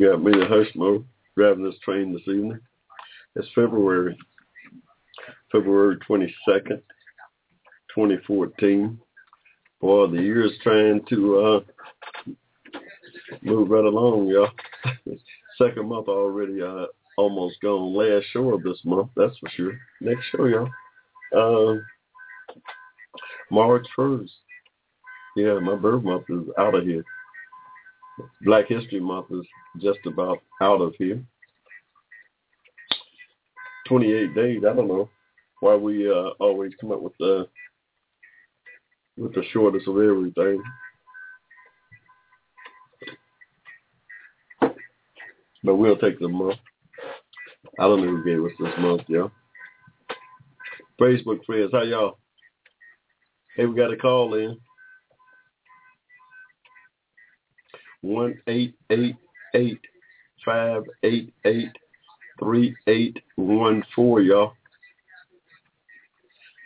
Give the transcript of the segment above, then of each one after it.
Got me, the Hushmo, driving this train this evening. It's February, February 22nd, 2014. Boy, the year is trying to uh, move right along, y'all. Second month already uh, almost gone. Last show of this month, that's for sure. Next show, y'all. Uh, March 1st. Yeah, my birth month is out of here. Black History Month is just about out of here. 28 days. I don't know why we uh, always come up with the with the shortest of everything. But we'll take the month. I don't know who gave us this month, y'all. Facebook friends, how y'all? Hey, we got a call in. One eight eight eight five eight eight three eight one four, y'all.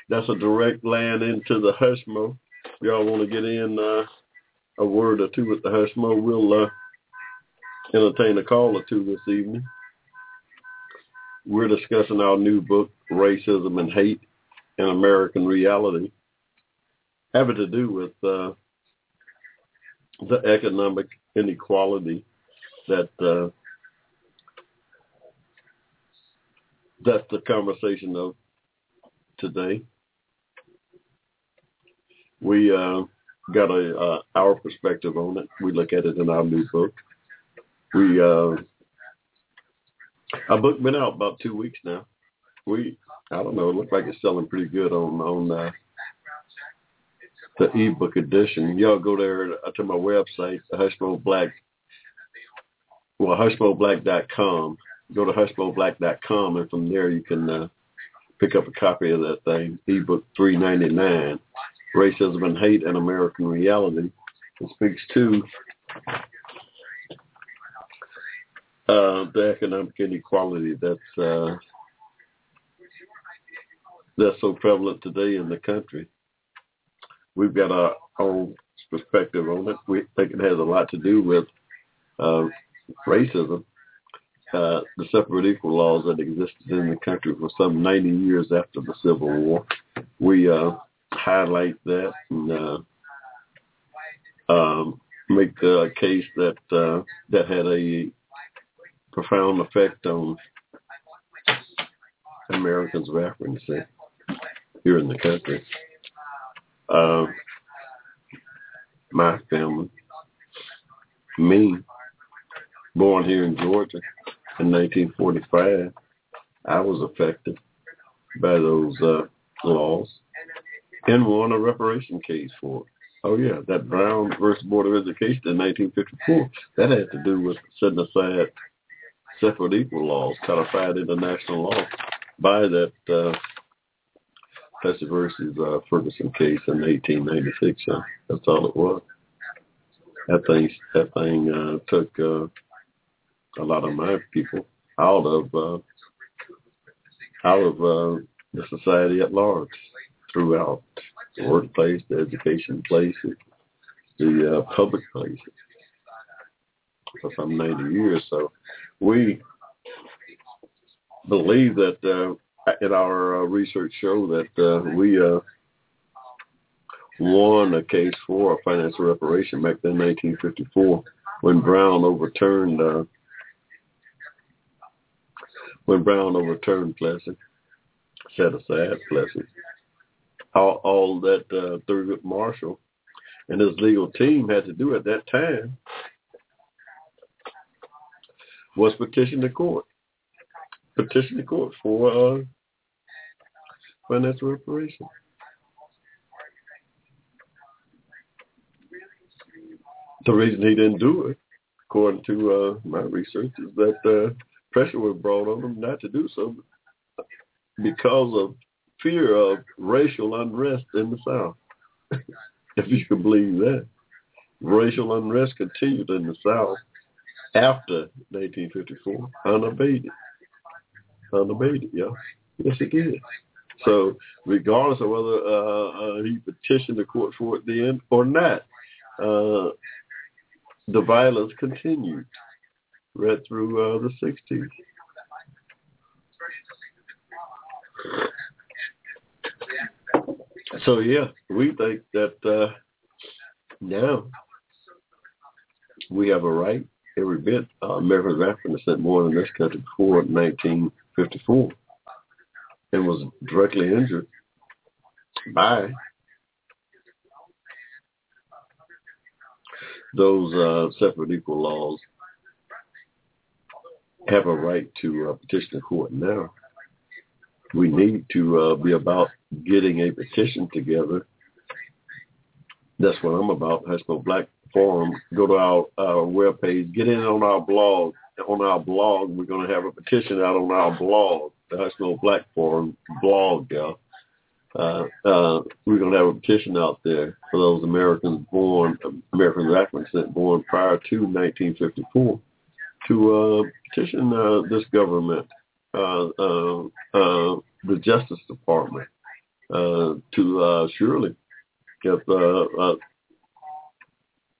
That's a direct line into the Hushmo. Y'all want to get in uh, a word or two with the Hushmo? We'll uh, entertain a call or two this evening. We're discussing our new book, Racism and Hate in American Reality, having to do with uh, the economic inequality that uh, that's the conversation of today. We uh, got a uh, our perspective on it. We look at it in our new book. We uh, our book been out about two weeks now. We I don't know. It looks like it's selling pretty good on on uh, the ebook edition. Y'all go there to my website, the Hushmo Black. Well, HushmoBlack.com. Go to HushmoBlack.com, and from there you can uh, pick up a copy of that thing, ebook three ninety nine, Racism and Hate in American Reality. It speaks to uh, the economic inequality that's uh, that's so prevalent today in the country we've got our own perspective on it. We think it has a lot to do with uh, racism, uh, the separate equal laws that existed in the country for some 90 years after the Civil War. We uh, highlight that and uh, um, make the case that uh, that had a profound effect on Americans of African descent here in the country uh, my family, me, born here in Georgia in 1945, I was affected by those uh, laws and won a reparation case for it. Oh yeah, that Brown versus Board of Education in 1954, that had to do with setting aside separate equal laws codified into national law by that uh, versus uh, Ferguson case in 1896. So that's all it was. That thing, that thing uh, took uh, a lot of my people out of uh, out of uh, the society at large, throughout the workplace, the education places, the uh, public places for some 90 years. So we believe that uh, in our uh, research show that uh, we uh, won a case for a financial reparation back in 1954 when Brown overturned uh, when Brown overturned Plessy, set aside Plessy. All, all that uh, Thurgood Marshall and his legal team had to do at that time was petition the court petition the court for uh, financial reparation. the reason he didn't do it, according to uh, my research, is that uh, pressure was brought on them not to do so because of fear of racial unrest in the South. if you can believe that. Racial unrest continued in the South after 1954, unabated. Unabated, yeah. Yes, it did. So regardless of whether uh, uh, he petitioned the court for it then or not, uh, the violence continued right through uh, the 60s. So yeah, we think that uh, now we have a right every bit. Uh, Americans Africans sent more than this country before 1954 and was directly injured by those uh, separate equal laws have a right to uh, petition the court now. We need to uh, be about getting a petition together. That's what I'm about. Hushmo Black Forum. Go to our, our webpage. Get in on our blog. On our blog, we're going to have a petition out on our blog, the Hushmo Black Forum blog. Uh, uh, we're going to have a petition out there for those Americans born, Americans Africans born prior to 1954 to uh, petition uh, this government, uh, the Justice Department, to surely uh,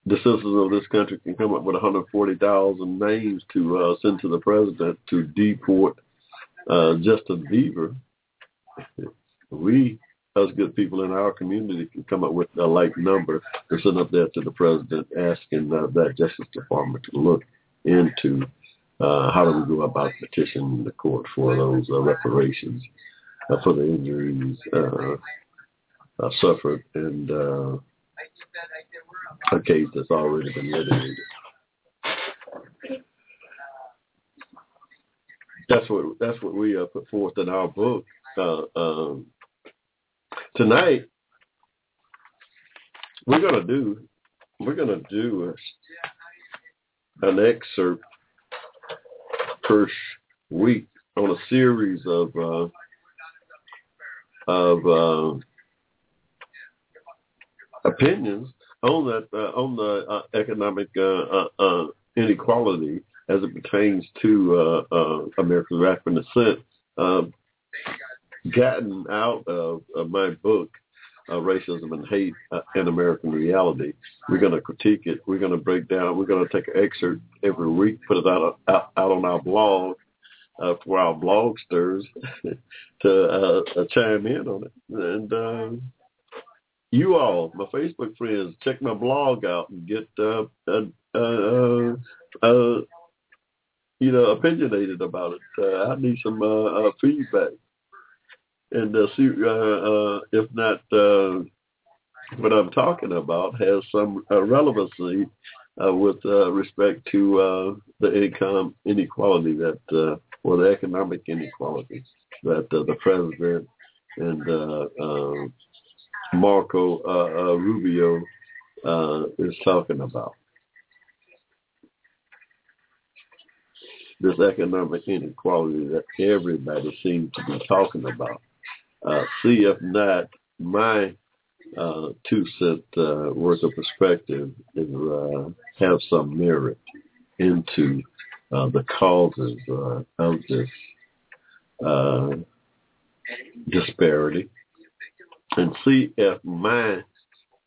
the citizens of this country can come up with 140,000 names to uh, send to the president to deport uh, Justin Bieber, we, as good people in our community, can come up with a like number to send up there to the president asking uh, that Justice Department to look into uh, how do we go about petitioning the court for those uh, reparations uh, for the injuries uh, uh, suffered and uh, a case that's already been litigated. That's what that's what we uh, put forth in our book uh, um, tonight. We're gonna do we're gonna do an excerpt per week on a series of uh, of uh, opinions on that uh, on the uh, economic uh, uh, inequality as it pertains to uh, America's African descent, gotten out of, of my book, uh, Racism and Hate uh, and American Reality. We're going to critique it. We're going to break down. We're going to take an excerpt every week, put it out out, out on our blog uh, for our blogsters to uh, uh, chime in on it. And uh, you all, my Facebook friends, check my blog out and get uh, uh, uh, uh, you know opinionated about it. Uh, I need some uh, uh, feedback and uh, see uh, uh, if not uh, what I'm talking about has some uh, relevancy uh, with respect to the income inequality that, or the economic inequality that the president and Marco Rubio is talking about. This economic inequality that everybody seems to be talking about. Uh, see if not my uh, two cent uh, worth of perspective is uh, have some merit into uh, the causes uh, of this uh, disparity and see if my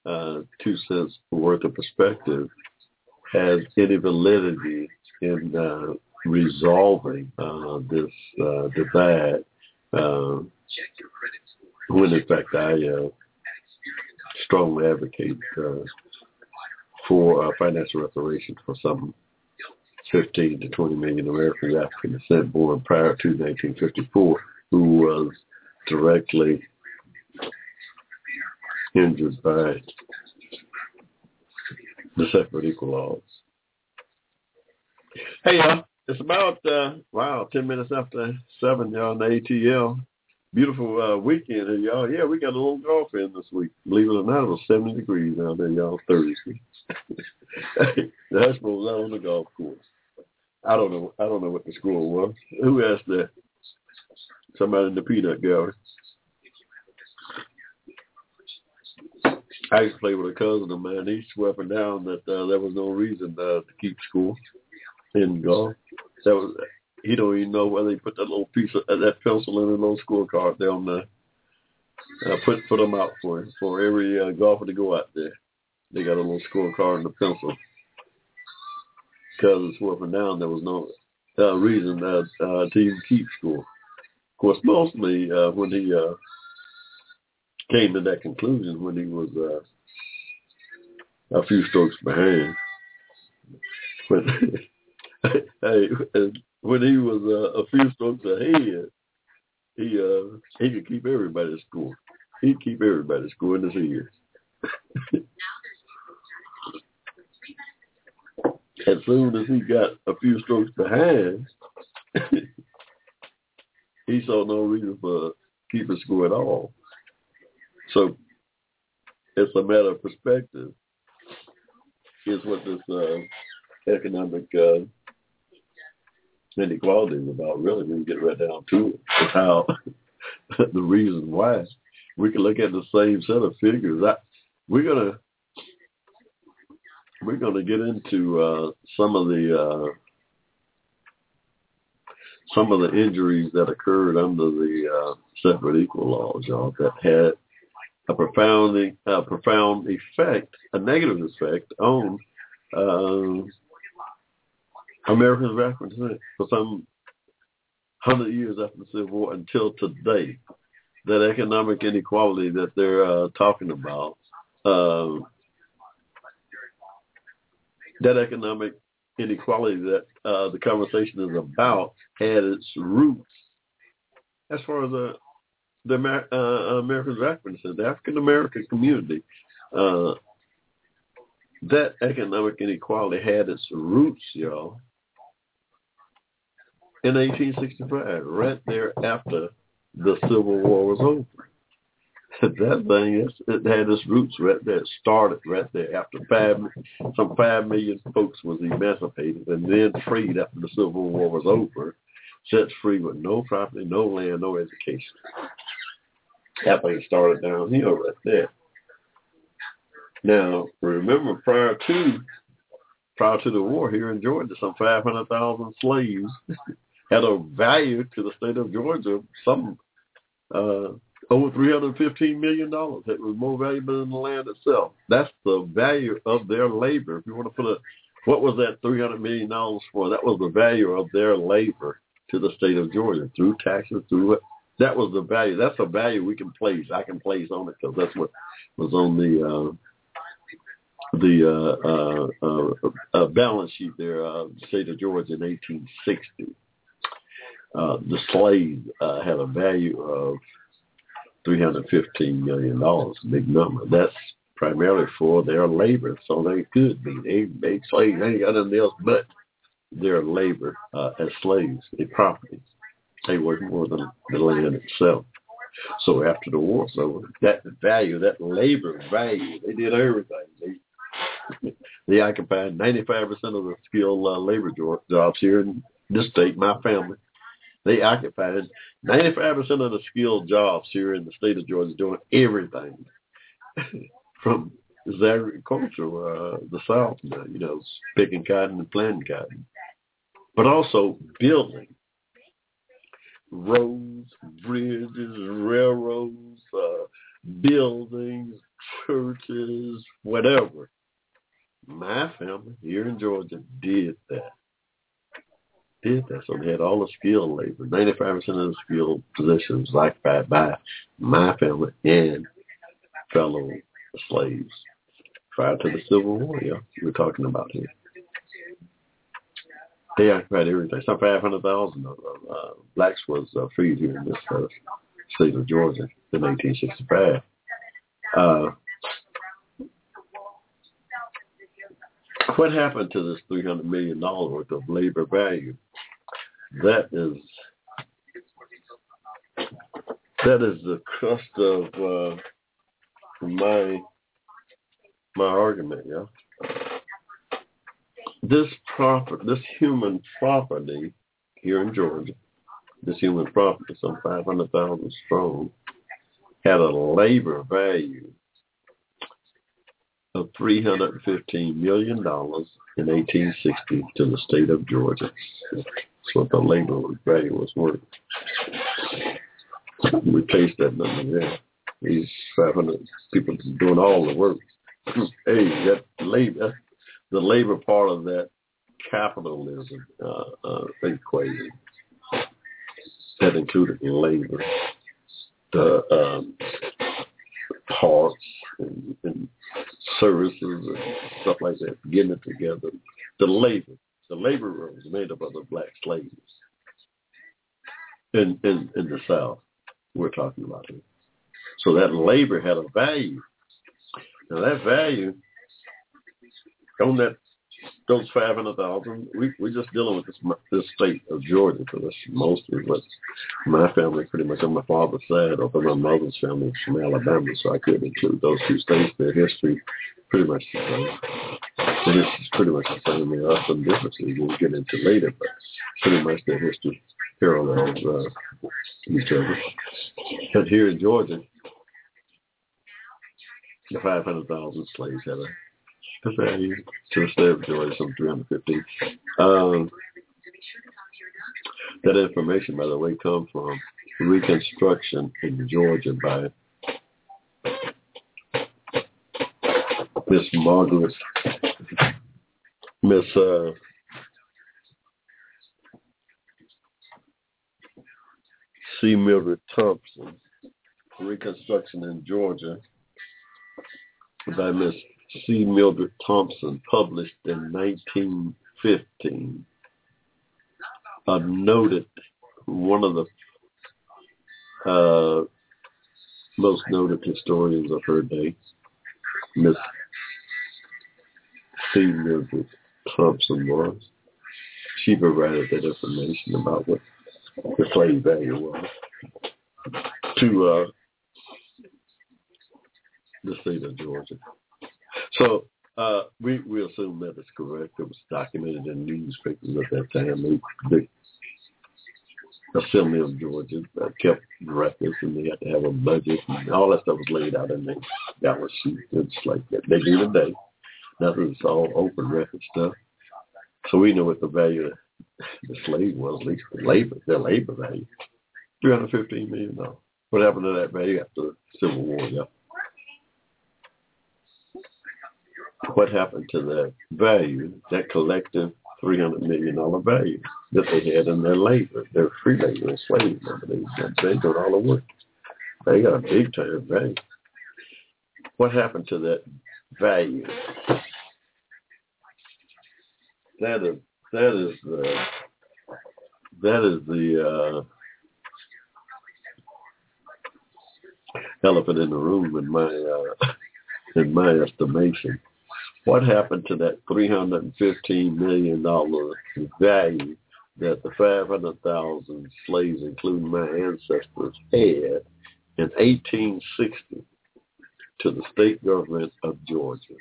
uh, two cents worth of perspective has any validity in uh, resolving uh, this uh, divide. When in fact I uh, strongly advocate uh, for uh, financial reparations for some 15 to 20 million Americans African descent born prior to 1954 who was directly injured by the separate equal laws. Hey, y'all. It's about, uh, wow, 10 minutes after 7, y'all, on the ATL. Beautiful uh, weekend here, y'all. Yeah, we got a little golf in this week. Believe it or not, it was 70 degrees out there, y'all, Thursday. the husband was out on the golf course. I don't know. I don't know what the score was. Who asked that? Somebody in the peanut gallery. I used to play with a cousin of mine. He swept down that uh, there was no reason uh, to keep score in golf. That was he don't even know whether he put that little piece of that pencil in a little scorecard there on the uh, put put them out for him for every uh, golfer to go out there. They got a little scorecard and a pencil because it's swept down. There was no uh, reason that uh, to even keep score. Of course, mostly uh, when he uh, came to that conclusion when he was uh, a few strokes behind. When, hey, when he was uh, a few strokes ahead, he uh, he could keep everybody score. He'd keep everybody score in his ears. as soon as he got a few strokes behind, he saw no reason for keeping score at all. So it's a matter of perspective. Is what this uh, economic uh, inequality is about. Really, when you get right down to it, how the reason why we can look at the same set of figures. We're gonna we're gonna get into uh, some of the uh, some of the injuries that occurred under the uh, separate equal laws, y'all, that had a profound, a profound effect, a negative effect on uh, Americans' reference for some hundred years after the Civil War until today. That economic inequality that they're uh, talking about, uh, that economic inequality that uh, the conversation is about had its roots as far as the the Amer- uh, Americans reference the African American community. Uh, that economic inequality had its roots, y'all, in 1865, right there after the Civil War was over. that thing, it had its roots right there. It started right there after five, some five million folks was emancipated and then freed after the Civil War was over, set free with no property, no land, no education. That thing started downhill right there. Now, remember, prior to prior to the war here in Georgia, some 500,000 slaves had a value to the state of Georgia, some uh, over $315 million. It was more valuable than the land itself. That's the value of their labor. If you want to put a, what was that $300 million for? That was the value of their labor to the state of Georgia through taxes, through. That was the value. That's a value we can place. I can place on it because that's what was on the uh, the uh, uh, uh, uh, balance sheet there, uh, state of Georgia in 1860. Uh, the slave uh, had a value of 315 million dollars, a big number. That's primarily for their labor, so they could be they they slaves. They ain't got nothing else but their labor uh, as slaves, their property. They work more than the land itself. So after the war over, that value, that labor value, they did everything. They they occupied 95% of the skilled uh, labor jobs here in this state, my family. They occupied 95% of the skilled jobs here in the state of Georgia doing everything from agriculture, uh, the South, you know, picking cotton and planting cotton, but also building roads, bridges, railroads, uh, buildings, churches, whatever. My family here in Georgia did that. Did that. So they had all the skilled labor. 95% of the skilled positions occupied by my family and fellow slaves prior to the Civil War, yeah, we're talking about here. They occupied everything. Some 500,000 of uh, blacks was uh, freed here in this uh, state of Georgia in 1865. Uh, what happened to this $300 million worth of labor value? That is that is the crust of uh, my my argument. Yeah, this proper this human property here in Georgia, this human property, some five hundred thousand strong, had a labor value of $315 million in 1860 to the state of Georgia. That's what the labor value was worth. We placed that number there. These 500 people doing all the work. Hey, that labor, the labor part of that capitalism uh, uh, equation that included labor, the um, parts and, and services and stuff like that, getting it together. The labor, the labor was made up of the black slaves in, in, in the South we're talking about here. So that labor had a value. Now that value on that those five hundred thousand, we we're just dealing with this this state of Georgia because that's mostly what my family pretty much on my father's side, although my mother's family is from Alabama, so I could include those two states. Their history pretty much the same. History is pretty much the same. There are some differences we'll get into later, but pretty much their history parallels uh, each other. But here in Georgia, the 500,000 slaves had a value to the state of Georgia, some 350. Um, that information, by the way, comes from Reconstruction in Georgia by Miss Margaret, Miss uh, C. Mildred Thompson, Reconstruction in Georgia by Miss C. Mildred Thompson, published in 1915. A noted, one of the uh, most noted historians of her day, Miss C. Mildred Thompson was. She provided that information about what the slave value was to uh, the state of Georgia. So uh, we we assume that it's correct. It was documented in newspapers at that time. The, the Assembly of Georgia uh, kept records, and they had to have a budget, and all that stuff was laid out in. That was sheet. It's like that. They do today. Nothing. It's all open record stuff. So we know what the value of the slave was, at least the labor, their labor value. Three hundred fifteen million dollars. What happened to that value after the Civil War? Yeah. What happened to that value, that collective $300 million value that they had in their labor, their free labor and slave labor. They, they did all the work. They got a big time value. What happened to that value? That is that is the that is the uh, elephant in the room in my uh, in my estimation what happened to that $315 million value that the 500,000 slaves, including my ancestors, had in 1860 to the state government of Georgia?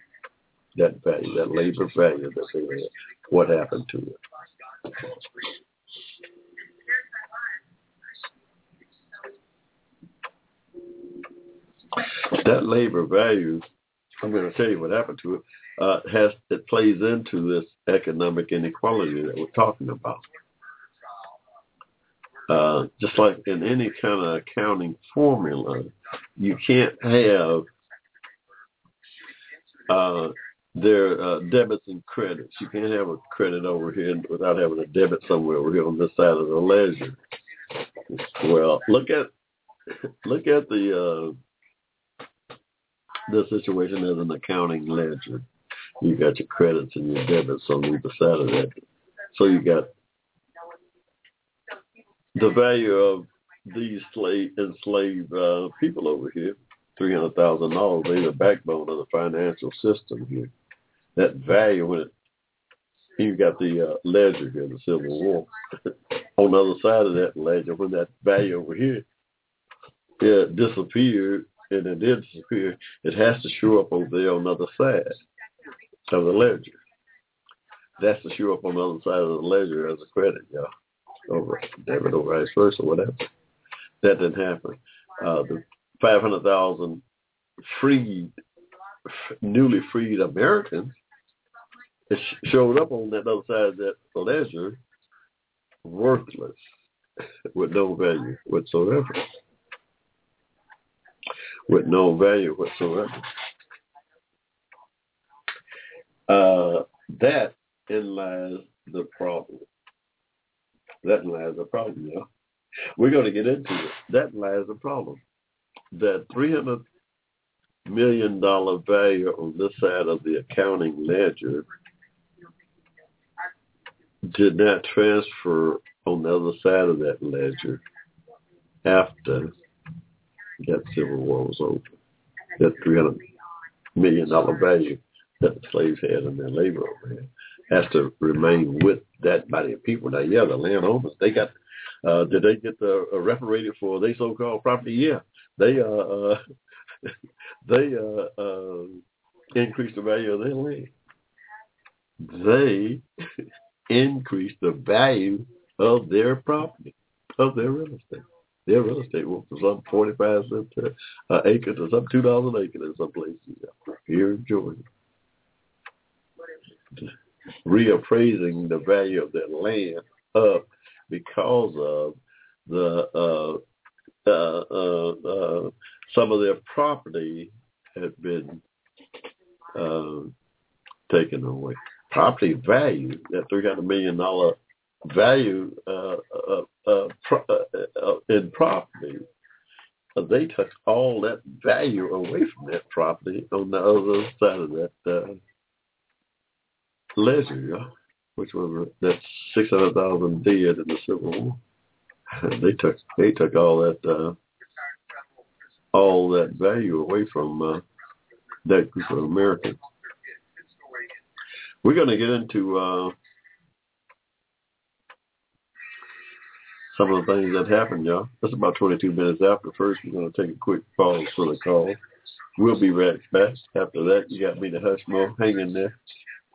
That value, that labor value that they had, what happened to it? That labor value, I'm going to tell you what happened to it uh, has it plays into this economic inequality that we're talking about. Uh, just like in any kind of accounting formula, you can't have uh, their uh, debits and credits. You can't have a credit over here without having a debit somewhere over here on this side of the ledger. Well, look at look at the uh, the situation as an accounting ledger you got your credits and your debits on either side of that. So you got the value of these slave enslaved uh, people over here, three hundred thousand dollars. They're the backbone of the financial system here. That value when it you got the uh, ledger here, the Civil War. On the other side of that ledger, when that value over here it disappeared and it did disappear, it has to show up over there on the other side of the ledger. That's to show up on the other side of the ledger as a credit, y'all. Over debit or vice versa, whatever. That didn't happen. Uh, the 500,000 freed, newly freed Americans, it showed up on that other side of that ledger worthless with no value whatsoever. With no value whatsoever. Uh, that in lies the problem. That lies the problem. We're going to get into it. That lies the problem. That $300 million value on this side of the accounting ledger did not transfer on the other side of that ledger after that Civil War was over. That $300 million value that the slaves had in their labor overhead has to remain with that body of people. Now, yeah, the landowners, they got, uh, did they get the uh, reparated for their so-called property? Yeah. They, uh, uh they, uh, uh, increased the value of their land. They increased the value of their property, of their real estate. Their real estate went from some 45 cents to uh, acre to some $2 an acre in some places here in Georgia. Reappraising the value of their land up because of the uh, uh, uh, uh, some of their property had been uh, taken away. Property value, that three hundred million dollar value uh, pro- in property, they took all that value away from that property on the other side of that ledger, which was that six hundred thousand dead in the Civil War. they took they took all that uh, all that value away from uh, that group of Americans. We're going to get into uh, some of the things that happened, y'all. That's about 22 minutes after. First, we're going to take a quick pause for the call. We'll be right back. After that, you got me to Hushmo. Hang in there.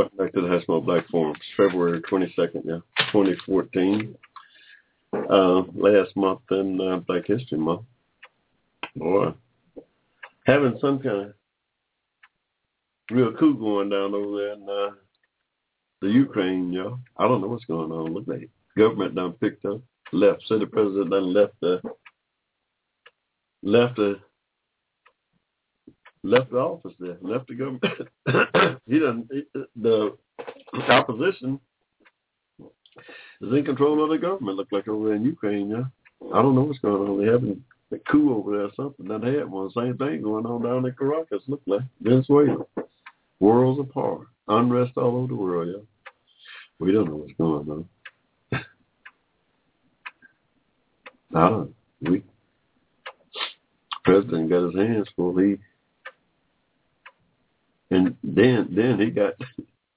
Welcome back to the Hushmo Black Forum. It's February 22nd, yeah, 2014. Uh, last month in uh, Black History Month. Boy, having some kind of real coup going down over there in uh, the Ukraine, yo. I don't know what's going on. Look like government done picked up, left. City president done left the left the left the office there, left the government. he doesn't. The opposition is in control of the government. Look like over in Ukraine, yeah. I don't know what's going on. They having a coup over there or something. That had one. Same thing going on down in Caracas. Look like Venezuela. Worlds apart. Unrest all over the world, yeah. We don't know what's going on. I don't. We president got his hands full. He and then then he got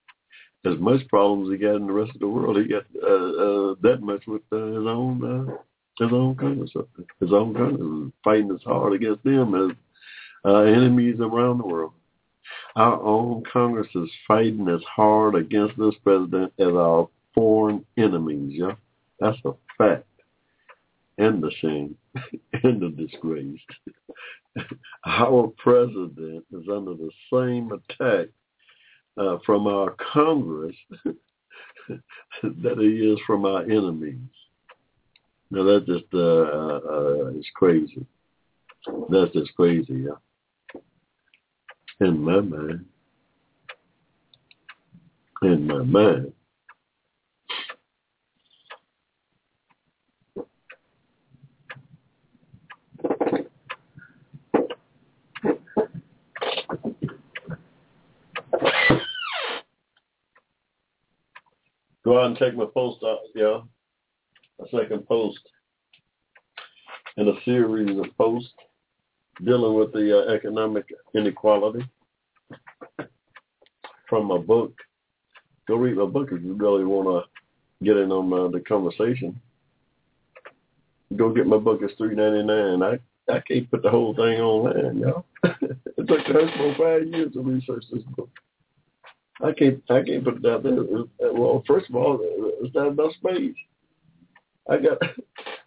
as much problems he got in the rest of the world. He got uh, uh, that much with uh, his own uh, his own country, his own country, fighting as hard against them as uh, enemies around the world. Our own Congress is fighting as hard against this president as our foreign enemies. Yeah, that's a fact, and the shame, and the disgrace. our president is under the same attack uh, from our Congress that he is from our enemies. Now that just uh, uh, is crazy. That's just crazy, yeah. In my mind. In my mind. Go out and check my post out, yeah. A second post in a series of posts dealing with the uh, economic inequality from my book. Go read my book if you really want to get in on uh, the conversation. Go get my book. It's three ninety nine. I I can't put the whole thing online, y'all. it took us about five years to research this book. I can't I can't put it out there. Well, first of all, it's not enough space. I got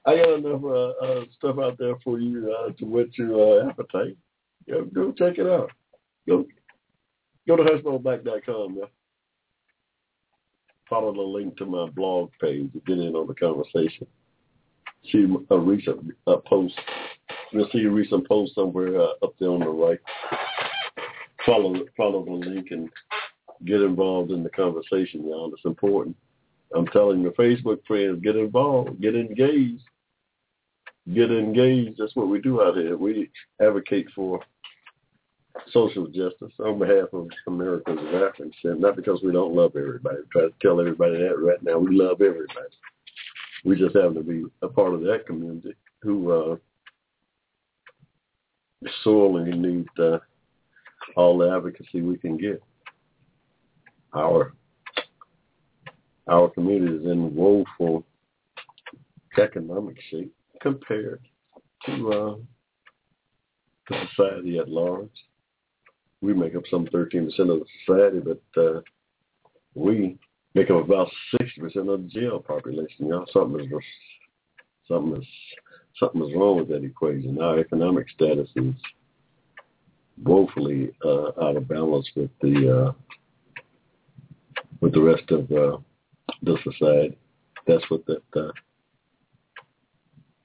I got enough uh, uh, stuff out there for you uh, to whet your uh, appetite. Go, go check it out. Go go to hushmoblack.com. Yeah. Follow the link to my blog page to get in on the conversation. See a recent uh, post. You'll see a recent post somewhere uh, up there on the right. Follow follow the link and get involved in the conversation, y'all. It's important. I'm telling your Facebook friends, get involved, get engaged, get engaged. That's what we do out here. We advocate for social justice on behalf of Americans of African descent, not because we don't love everybody. We try to tell everybody that right now. We love everybody. We just happen to be a part of that community who uh, sorely need uh, all the advocacy we can get our our community is in woeful economic shape compared to uh, the society at large. We make up some 13% of the society, but uh, we make up about 60% of the jail population. Y'all, something is something is something is wrong with that equation. Our economic status is woefully uh, out of balance with the uh, with the rest of uh, the society. That's what the,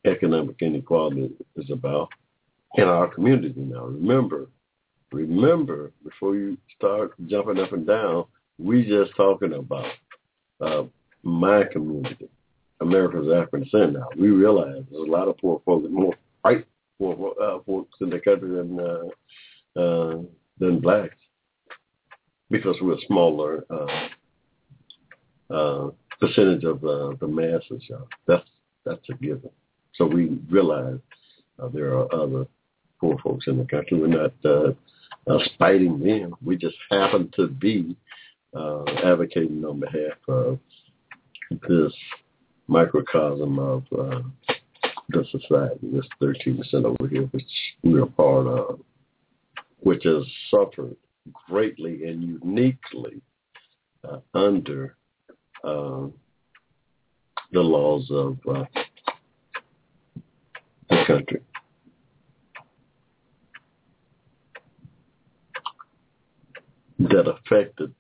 economic inequality is about in our community now. Remember, remember, before you start jumping up and down, we just talking about uh, my community, America's African descent now. We realize there's a lot of poor folks, more white poor uh, folks in the country than uh, uh, than blacks, because we're smaller uh, uh, percentage of uh, the masses. Y'all. That's that's a given. So we realize uh, there are other poor folks in the country. We're not uh, uh, spiting them. We just happen to be uh, advocating on behalf of this microcosm of uh, the society, this 13% over here, which we're a part of, which has suffered greatly and uniquely uh, under uh, the laws of uh, the country. That affected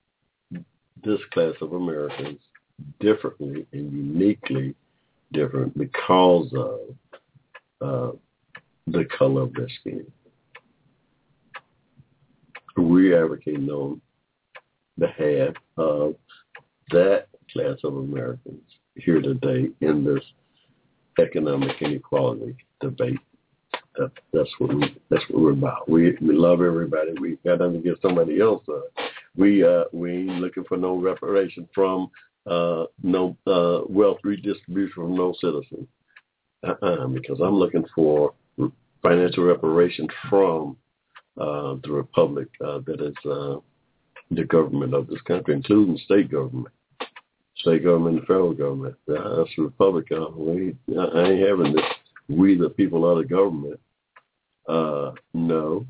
this class of Americans differently and uniquely different because of uh, the color of their skin. We advocate on behalf of that class of Americans here today in this economic inequality debate. That, that's what we that's what we're about. We we love everybody. We got nothing give somebody else. Uh, we uh, we ain't looking for no reparation from uh, no uh, wealth redistribution from no citizen. Uh-uh, because I'm looking for financial reparation from uh, the republic uh, that is uh, the government of this country, including state government, state government and federal government. Uh, that's the republic. Uh, we, I ain't having this. We the people of the government. Uh, no,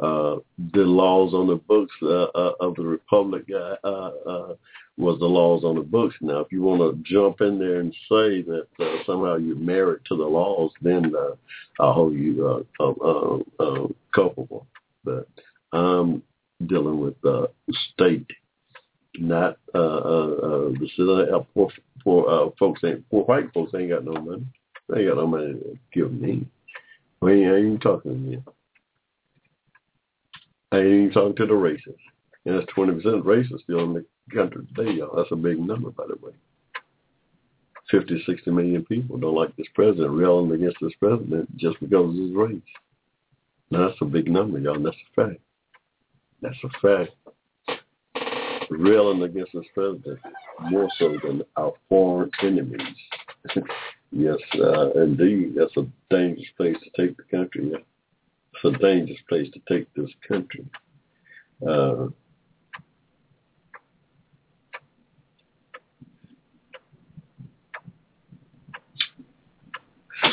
uh, the laws on the books uh, uh, of the republic uh, uh, was the laws on the books. Now, if you want to jump in there and say that uh, somehow you're married to the laws, then uh, I'll hold you uh, uh, uh, culpable. But I'm dealing with uh, state, not uh, uh, uh. Uh, poor, poor uh, folks ain't poor white folks ain't got no money. They ain't got no money to give me. We ain't even talking to me. I ain't even talking to the racists. And that's 20% racists still in the country today, y'all. That's a big number, by the way. 50, 60 million people don't like this president, railing against this president just because of his race. Now, that's a big number, y'all, and that's a fact. That's a fact. Railing against this president more so than our foreign enemies. yes, uh, indeed, that's a dangerous place to take the country. It's a dangerous place to take this country. Uh,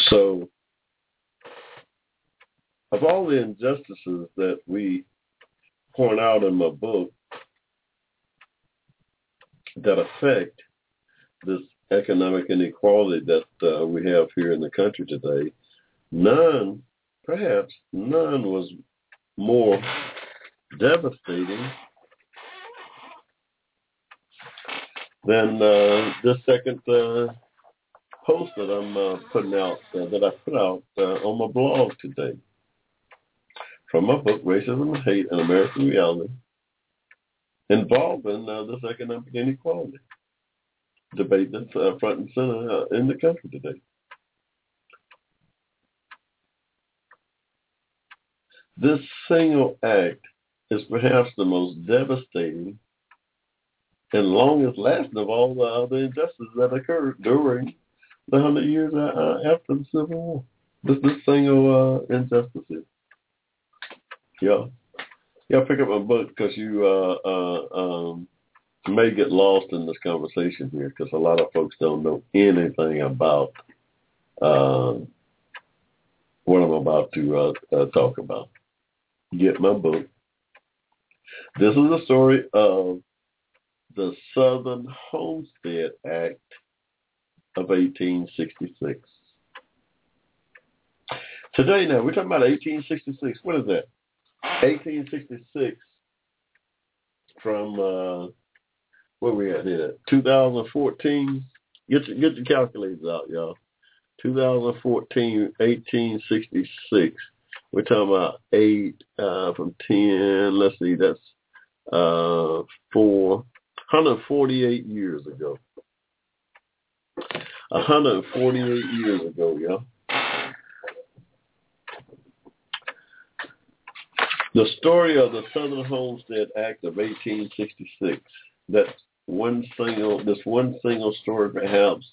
So, of all the injustices that we point out in my book that affect this economic inequality that uh, we have here in the country today, none, perhaps none was more devastating than uh, this second uh, post that I'm uh, putting out, uh, that I put out uh, on my blog today. From my book, Racism and Hate, An American Reality, involving uh, this economic inequality debate that's uh, front and center uh, in the country today. This single act is perhaps the most devastating and longest lasting of all the injustices that occurred during the hundred years uh, after the Civil War. This this of uh, injustice. Yeah, yeah. Pick up my book because you uh, uh, um, may get lost in this conversation here because a lot of folks don't know anything about uh, what I'm about to uh, uh, talk about. Get my book. This is the story of the Southern Homestead Act of 1866. Today now, we're talking about 1866. What is that? 1866 from, uh, where we at here? 2014. Get your, get your calculators out, y'all. 2014, 1866 we're talking about eight uh, from ten. Let's see, that's uh, four, 148 years ago. 148 years ago, yeah. The story of the Southern Homestead Act of 1866. That one single. This one single story, perhaps,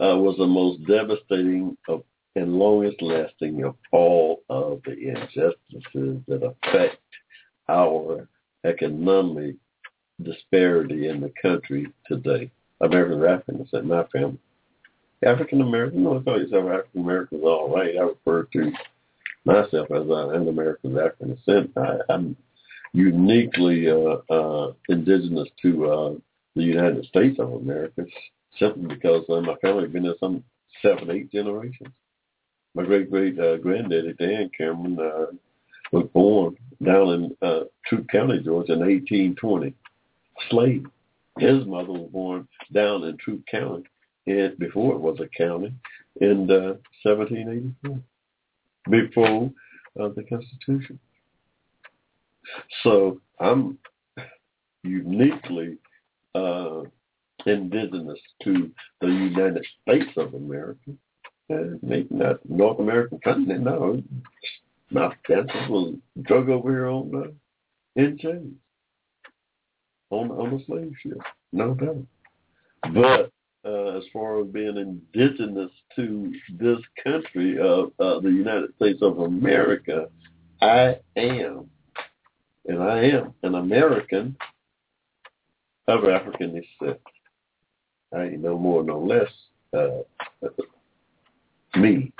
uh, was the most devastating of, and longest lasting of all of the injustices that affect our economic disparity in the country today. American Africans in my family. African American, no, I call yourself African Americans, all right. I refer to myself as an American of African descent. I, I'm uniquely uh, uh, indigenous to uh, the United States of America, simply because uh, my family has been there some seven, eight generations. My great great uh, granddaddy Dan Cameron uh, was born down in uh, Troup County, Georgia, in 1820, slave. His mother was born down in Troup County, and before it was a county, in uh, 1784, before uh, the Constitution. So I'm uniquely uh, indigenous to the United States of America. Uh, maybe not North American continent, no. My ancestors was drug over here on uh, in chains on on the slave ship, no doubt. But uh, as far as being indigenous to this country of uh, the United States of America, I am, and I am an American of African descent. I ain't no more, no less uh, me.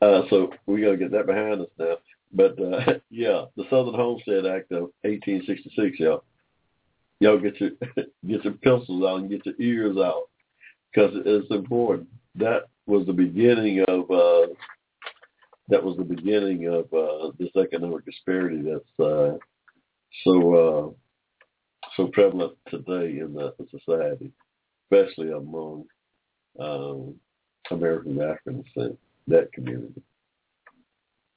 Uh, so we got to get that behind us now. But uh, yeah, the Southern Homestead Act of 1866, y'all. Y'all get your get your pencils out and get your ears out because it's important. That was the beginning of uh, that was the beginning of uh, this economic disparity that's uh, so uh, so prevalent today in the society, especially among um, American Africans in that community.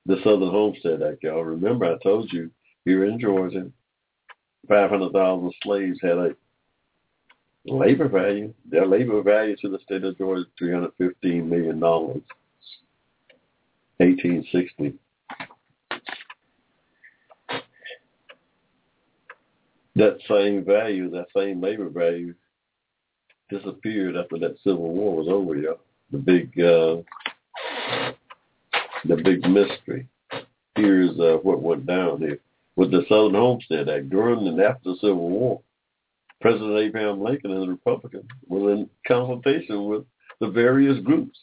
The Southern Homestead Act, y'all remember I told you here in Georgia, 500,000 slaves had a labor value. Their labor value to the state of Georgia is $315 million. 1860. That same value, that same labor value disappeared after that Civil War was over, y'all. The big, uh, the big mystery. Here's uh, what went down here with the Southern Homestead Act during and after the Civil War. President Abraham Lincoln and the Republicans were in consultation with the various groups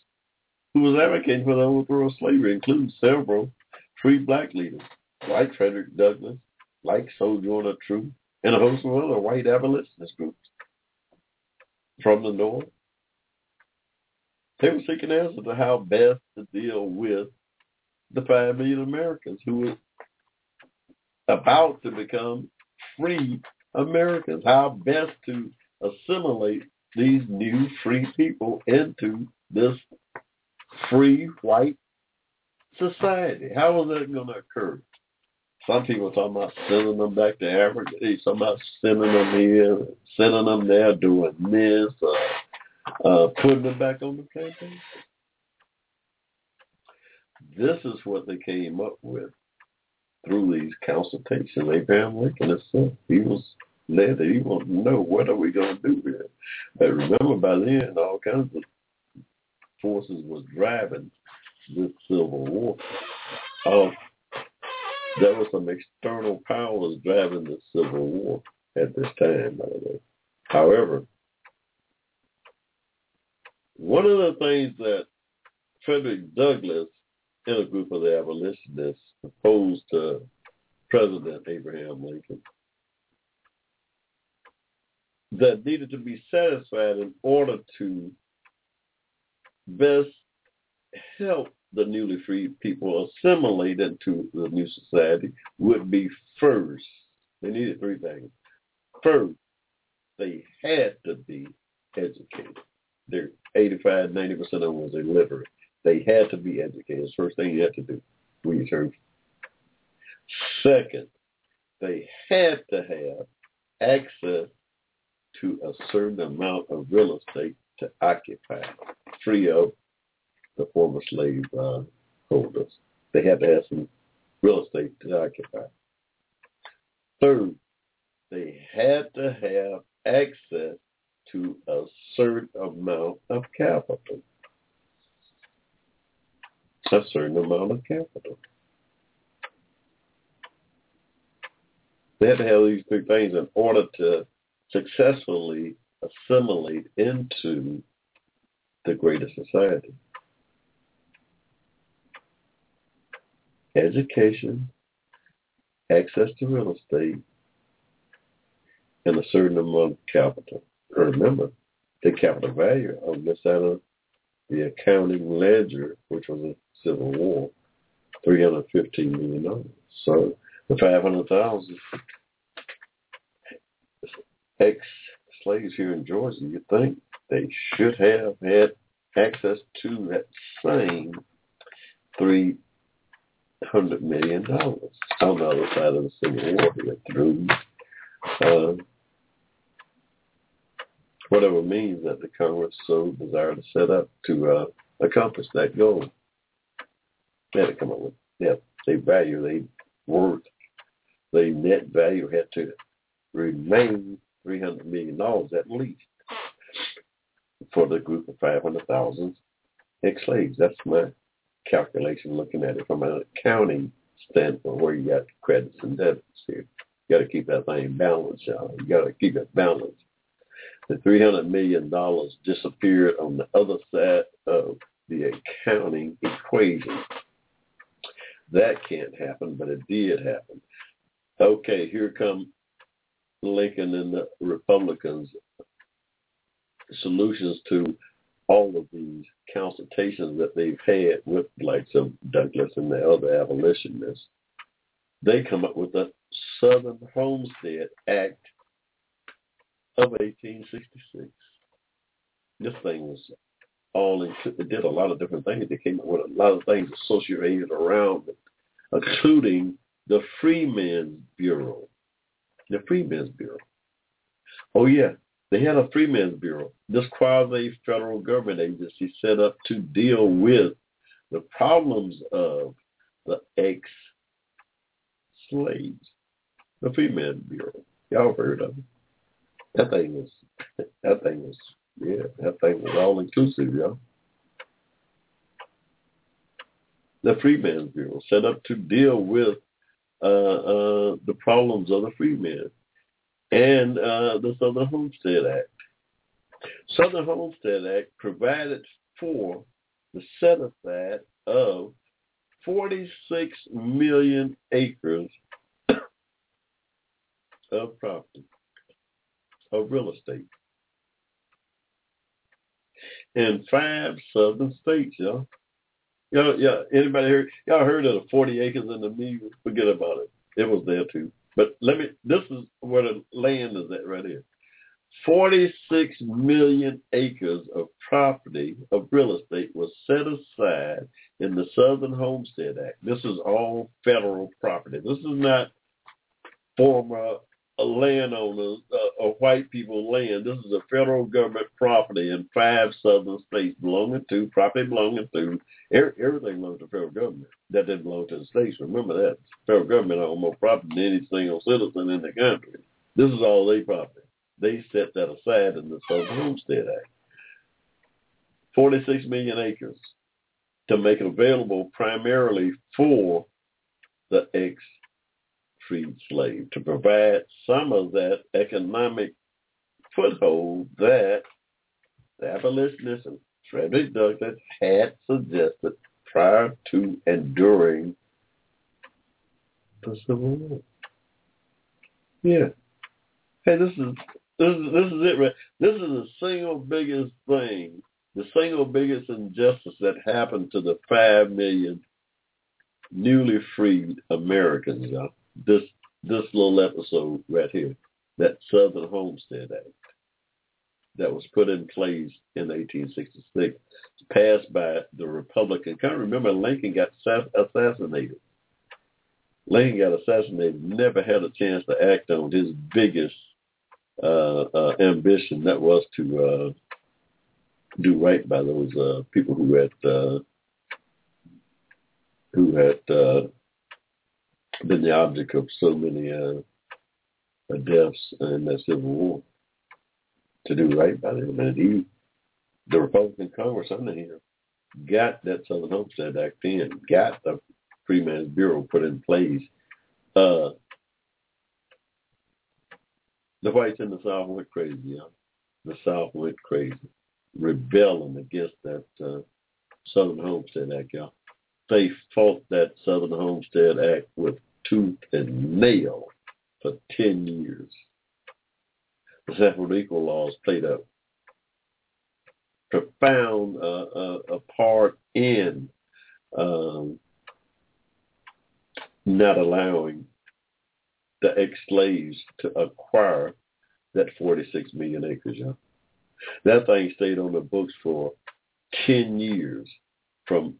who was advocating for the overthrow of slavery, including several free black leaders like Frederick Douglass, like Sojourner Truth, and a host of other white abolitionist groups from the North. They were seeking answers to how best to deal with the five million Americans who were about to become free Americans, how best to assimilate these new free people into this free white society. How is that going to occur? Some people are talking about sending them back to Africa. Some about sending them here, sending them there, doing this, uh, uh, putting them back on the plantation. This is what they came up with through these consultations. Abraham Lincoln himself, he was that he wanted to know what are we going to do here. But remember, by then all kinds of forces was driving this civil war. Uh, there were some external powers driving the civil war at this time, by the way. However, one of the things that Frederick Douglass and a group of the abolitionists opposed to President Abraham Lincoln that needed to be satisfied in order to best help the newly freed people assimilate into the new society would be first, they needed three things. First, they had to be educated. They're 85, 90% of them was illiterate. They had to be educated. First thing you had to do. when you turn. Second, they had to have access to a certain amount of real estate to occupy, free of the former slave uh, holders. They had to have some real estate to occupy. Third, they had to have access to a certain amount of capital. A certain amount of capital. They had to have these three things in order to successfully assimilate into the greater society. Education, access to real estate, and a certain amount of capital. Remember, the capital value of this out of the accounting ledger, which was a civil war, $315 million. So the 500000 ex-slaves here in Georgia, you think they should have had access to that same three hundred million dollars on the other side of the Civil War here through uh, whatever means that the Congress so desired to set up to uh, accomplish that goal. They had to come up with yeah, they value, they worth, they net value had to remain three hundred million dollars at least for the group of five hundred thousand ex-slaves. That's my calculation looking at it from an accounting standpoint where you got credits and debits here. You got to keep that thing balanced, y'all. You got to keep it balanced. The $300 million disappeared on the other side of the accounting equation. That can't happen, but it did happen. Okay, here come Lincoln and the Republicans' solutions to all of these consultations that they've had with likes of Douglass and the other abolitionists. They come up with the Southern Homestead Act of 1866. This thing was all it did a lot of different things. They came up with a lot of things associated around it, including the Freedmen's Bureau. The Freedmen's Bureau. Oh yeah, they had a Freedmen's Bureau, this quasi-federal government agency set up to deal with the problems of the ex-slaves. The Freedmen's Bureau. Y'all heard of it. That thing was, that thing was, yeah, that thing was all inclusive, y'all. The Freedmen's Bureau set up to deal with the problems of the freedmen and uh, the Southern Homestead Act. Southern Homestead Act provided for the set aside of 46 million acres of property, of real estate. In five southern states, y'all. Y'all, yeah, anybody heard? Y'all heard of the 40 acres in the Meagle? Forget about it. It was there too. But let me, this is where the land is at right here. 46 million acres of property of real estate was set aside in the Southern Homestead Act. This is all federal property. This is not former landowners uh, or white people land. This is a federal government property in five southern states belonging to, property belonging to, everything belongs to the federal government. That didn't belong to the states. Remember that. The federal government owns more property than any single citizen in the country. This is all their property. They set that aside in the Southern Homestead Act. 46 million acres to make it available primarily for the ex freed slave to provide some of that economic foothold that the abolitionists and Frederick Douglass had suggested prior to and during the Civil War. Yeah. Hey, this is this is this is it, right? This is the single biggest thing, the single biggest injustice that happened to the five million newly freed Americans, y'all this this little episode right here, that Southern Homestead Act. that was put in place in 1866 passed by the Republican. Can't remember Lincoln got assassinated. Lincoln got assassinated. Never had a chance to act on his biggest uh, uh, ambition. That was to uh, do right by those uh, people who had uh, who had uh, been the object of so many uh, deaths in that Civil War. To do right by them, and he, the Republican Congress under him, got that Southern Homestead Act in, got the Freedmen's Bureau put in place. Uh, the whites in the South went crazy. Yeah? The South went crazy, rebelling against that uh, Southern Homestead Act. Y'all, they fought that Southern Homestead Act with tooth and nail for ten years. The equal laws played a profound uh, uh, a part in um, not allowing the ex-slaves to acquire that 46 million acres. Yeah. That thing stayed on the books for 10 years, from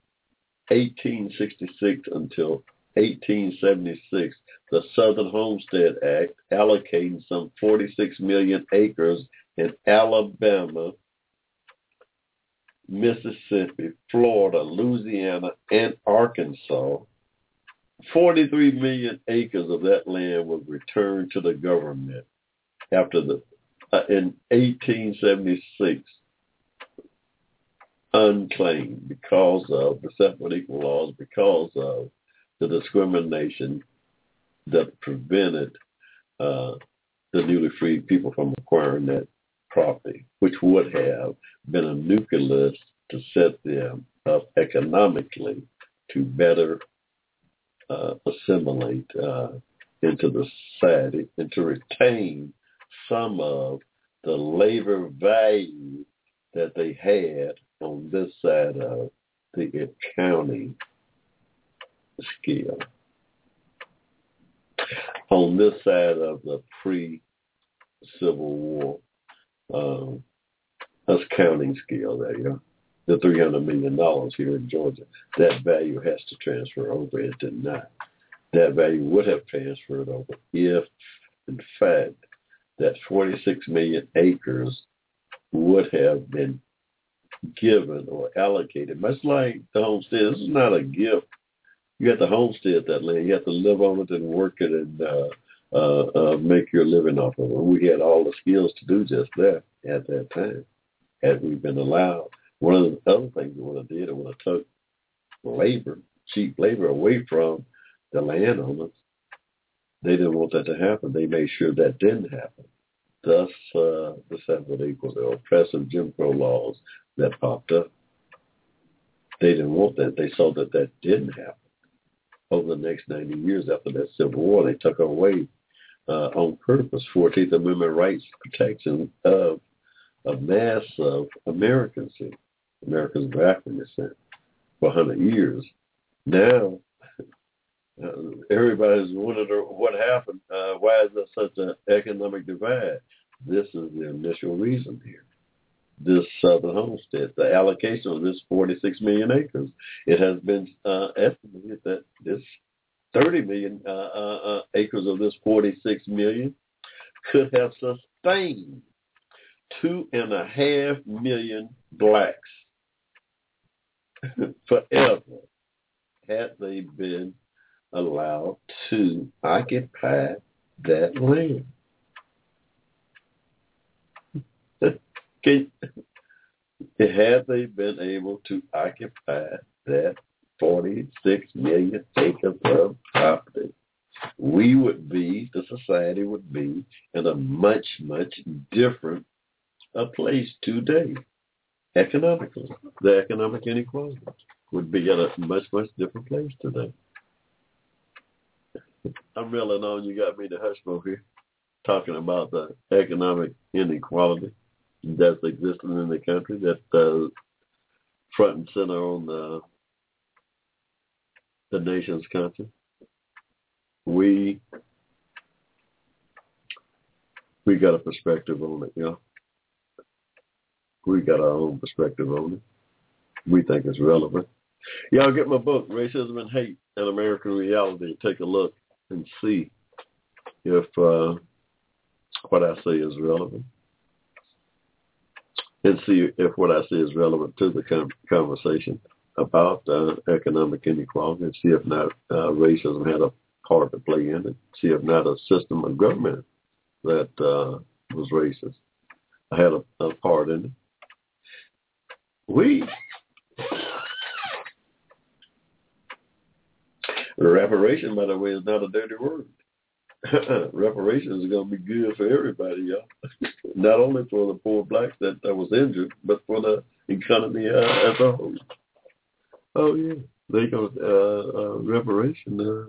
1866 until 1876. The Southern Homestead Act allocating some 46 million acres in Alabama, Mississippi, Florida, Louisiana, and Arkansas 43 million acres of that land was returned to the government after the uh, in 1876 unclaimed because of the separate equal laws because of the discrimination that prevented uh, the newly freed people from acquiring that property, which would have been a nucleus to set them up economically to better uh, assimilate uh, into the society and to retain some of the labor value that they had on this side of the accounting scale. On this side of the pre-Civil War um, counting scale there, yeah the $300 million here in Georgia. That value has to transfer over. It did not. That value would have transferred over if, in fact, that 46 million acres would have been given or allocated, much like the homestead. This is not a gift. You have to homestead that land. You have to live on it and work it and uh, uh, uh, make your living off of it. We had all the skills to do just that at that time, had we been allowed one of the other things they would have did, it would have took labor, cheap labor away from the landowners. They didn't want that to happen. They made sure that didn't happen. Thus, uh, the separate equal, the oppressive Jim Crow laws that popped up. They didn't want that. They saw that that didn't happen. Over the next 90 years after that Civil War, they took away uh, on purpose 14th Amendment rights protection of a mass of Americans. America's been African descent for 100 years. Now, uh, everybody's wondering what happened. Uh, why is there such an economic divide? This is the initial reason here. This southern homestead, the allocation of this 46 million acres, it has been uh, estimated that this 30 million uh, uh, uh acres of this 46 million could have sustained two and a half million blacks forever had they been allowed to occupy that land. Had they been able to occupy that 46 million acres of property, we would be, the society would be in a much, much different a place today economically. The economic inequality would be in a much, much different place today. I'm reeling on. You got me to Hushmo here, talking about the economic inequality that's existing in the country, that uh, front and center on the the nation's conscience. We we got a perspective on it, you know. We got our own perspective on it. We think it's relevant. Y'all get my book, Racism and Hate and American Reality. Take a look and see if uh, what I say is relevant. And see if what I say is relevant to the conversation about uh, economic inequality and see if not uh, racism had a part to play in it. See if not a system of government that uh, was racist had a, a part in it. We reparation, by the way, is not a dirty word. Reparations is going to be good for everybody, y'all. not only for the poor blacks that, that was injured, but for the economy uh, as a whole. Oh yeah, they go uh, uh, reparation. Uh,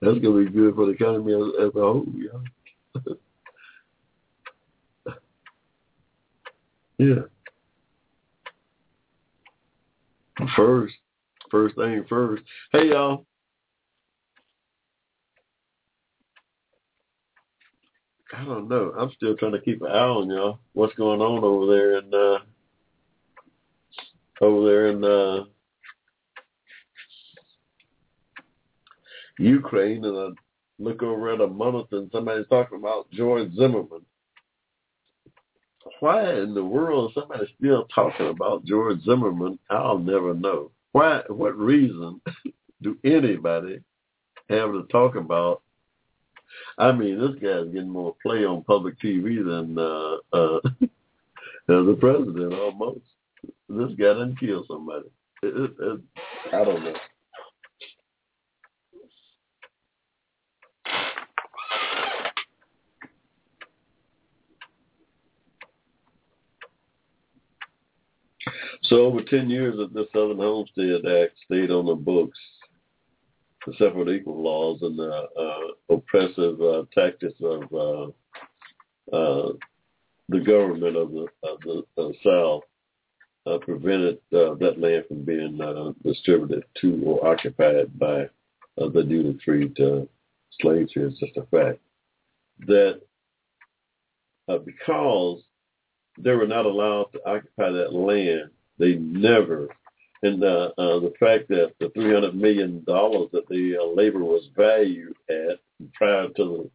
that's gonna be good for the economy as, as a whole. Yeah. yeah. First, first thing first. Hey y'all. I don't know. I'm still trying to keep an eye on y'all. What's going on over there in uh over there in uh Ukraine and I look over at a monitor and somebody's talking about George Zimmerman. Why in the world is somebody still talking about George Zimmerman? I'll never know. Why? What reason do anybody have to talk about? I mean, this guy's getting more play on public TV than uh, uh, the president almost. This guy didn't kill somebody. It, it, it, I don't know. So over 10 years of the Southern Homestead Act stayed on the books, separate equal laws and the uh, oppressive uh, tactics of uh, uh, the government of the, of the uh, South uh, prevented uh, that land from being uh, distributed to or occupied by uh, the freed uh, slaves here. It's just a fact that uh, because they were not allowed to occupy that land they never, and uh, uh, the fact that the three hundred million dollars that the uh, labor was valued at prior to the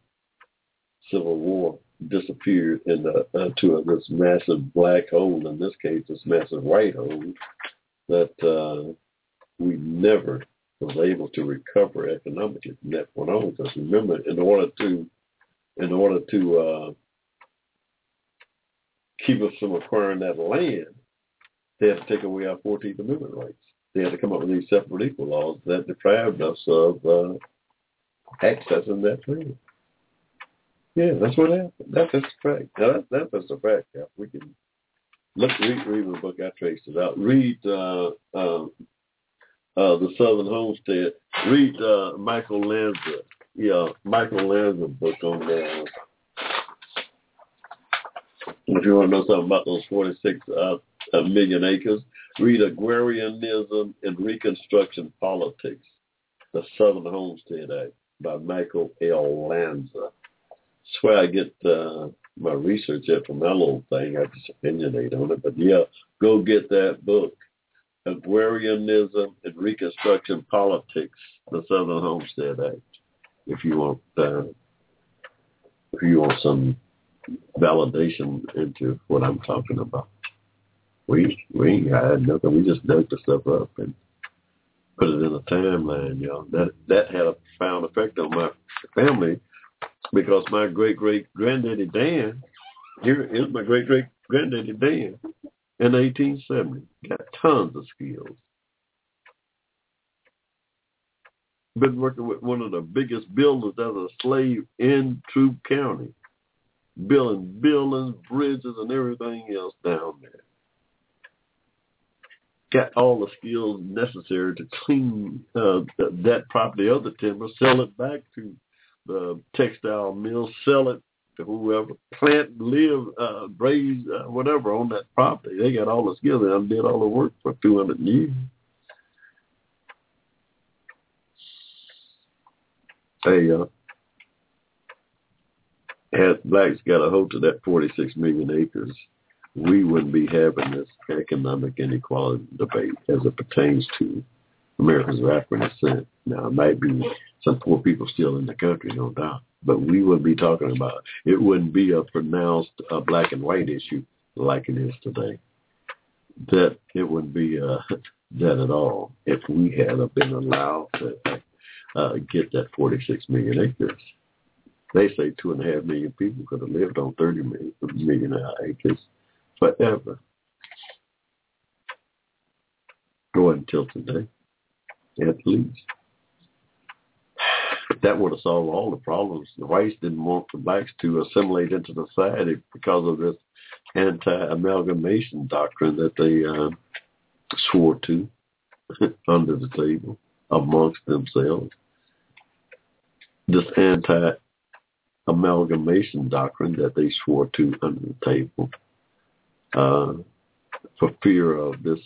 Civil War disappeared into uh, this massive black hole. In this case, this massive white hole that uh, we never was able to recover economically from that point on. Because remember, in order to in order to uh, keep us from acquiring that land, they had to take away our 14th Amendment rights. They had to come up with these separate equal laws that deprived us of uh, accessing that freedom. Yeah, that's what happened. That's a fact. That, that's a fact. Yeah. We can look, read, read the book. I traced it out. Read uh, uh, uh, the Southern Homestead. Read uh, Michael Lanza. Yeah, Michael Lanza book on uh, if you want to know something about those 46 uh, a million acres. Read Agrarianism and Reconstruction Politics, the Southern Homestead Act by Michael L. Lanza. That's where I get uh, my research at from that little thing. I just opinionate on it. But yeah, go get that book. Agrarianism and Reconstruction Politics, the Southern Homestead Act, if you want uh, if you want some validation into what I'm talking about. We we ain't had nothing. We just dug the stuff up and put it in a timeline, y'all. That that had a profound effect on my family because my great great granddaddy Dan, here is my great great granddaddy Dan in 1870. Got tons of skills. Been working with one of the biggest builders as a slave in Troup County, building buildings, bridges, and everything else down there got all the skills necessary to clean uh, that property of the timber, sell it back to the textile mill, sell it to whoever, plant, live, uh, raise, uh, whatever on that property. They got all the skills and did all the work for 200 years. Hey, uh, blacks got a hold of that 46 million acres we wouldn't be having this economic inequality debate as it pertains to Americans of African descent. Now, it might be some poor people still in the country, no doubt, but we wouldn't be talking about it. It wouldn't be a pronounced uh, black and white issue like it is today. That it wouldn't be uh, that at all if we had been allowed to uh, get that 46 million acres. They say two and a half million people could have lived on 30 million, million acres forever. Go until today, at least. That would have solved all the problems. The whites didn't want the blacks to assimilate into society because of this anti-amalgamation doctrine that they uh, swore to under the table amongst themselves. This anti-amalgamation doctrine that they swore to under the table uh, for fear of this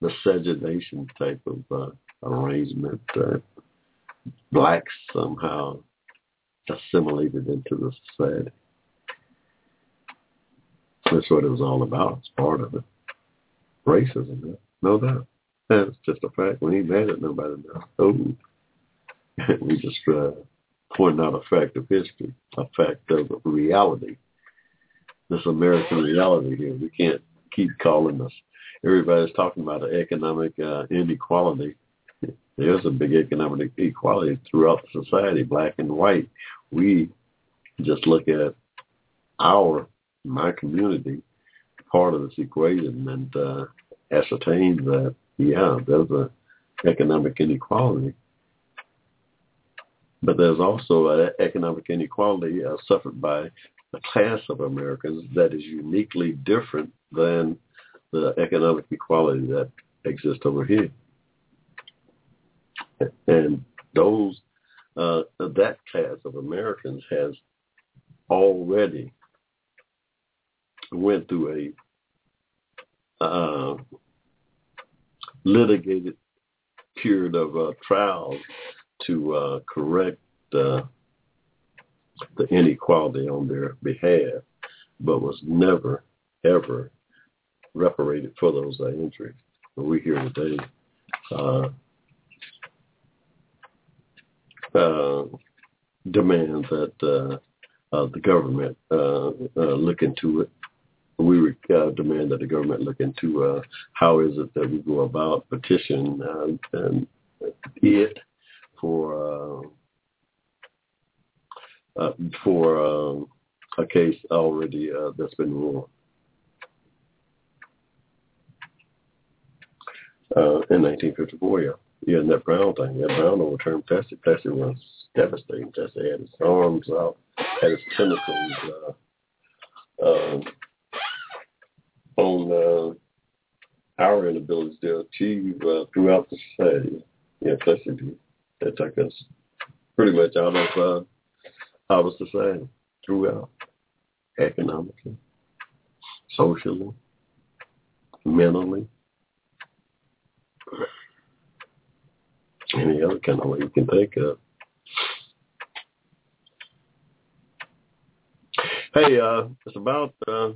miscegenation type of uh, arrangement. Uh, blacks somehow assimilated into the society. That's what it was all about. It's part of it. Racism, no doubt. That's just a fact. We ain't mad at nobody now. Oh, we just uh, point out a fact of history, a fact of reality. This American reality here. We can't keep calling us. Everybody's talking about the economic uh, inequality. There's a big economic equality throughout society, black and white. We just look at our, my community, part of this equation and uh, ascertain that yeah, there's a economic inequality. But there's also an economic inequality uh, suffered by a class of Americans that is uniquely different than the economic equality that exists over here. And those, uh, that class of Americans has already went through a uh, litigated period of uh, trials to uh, correct the inequality on their behalf, but was never, ever reparated for those injuries. We're here today uh, uh, demand that uh, uh, the government uh, uh, look into it we uh, demand that the government look into how is it that we go about petition it for uh, uh, for uh, a case already uh, that's been ruled. Uh, in 1954, yeah. Yeah, and that Brown thing, that Brown overturned Plessy. Plessy was devastating. Plessy had his arms out, had his tentacles uh, um, on uh, our inability to achieve uh, throughout the society. Yeah, especially that took us pretty much out of uh, our society throughout, economically, socially, mentally, any other kind of way you can think of. Hey, uh, it's about uh,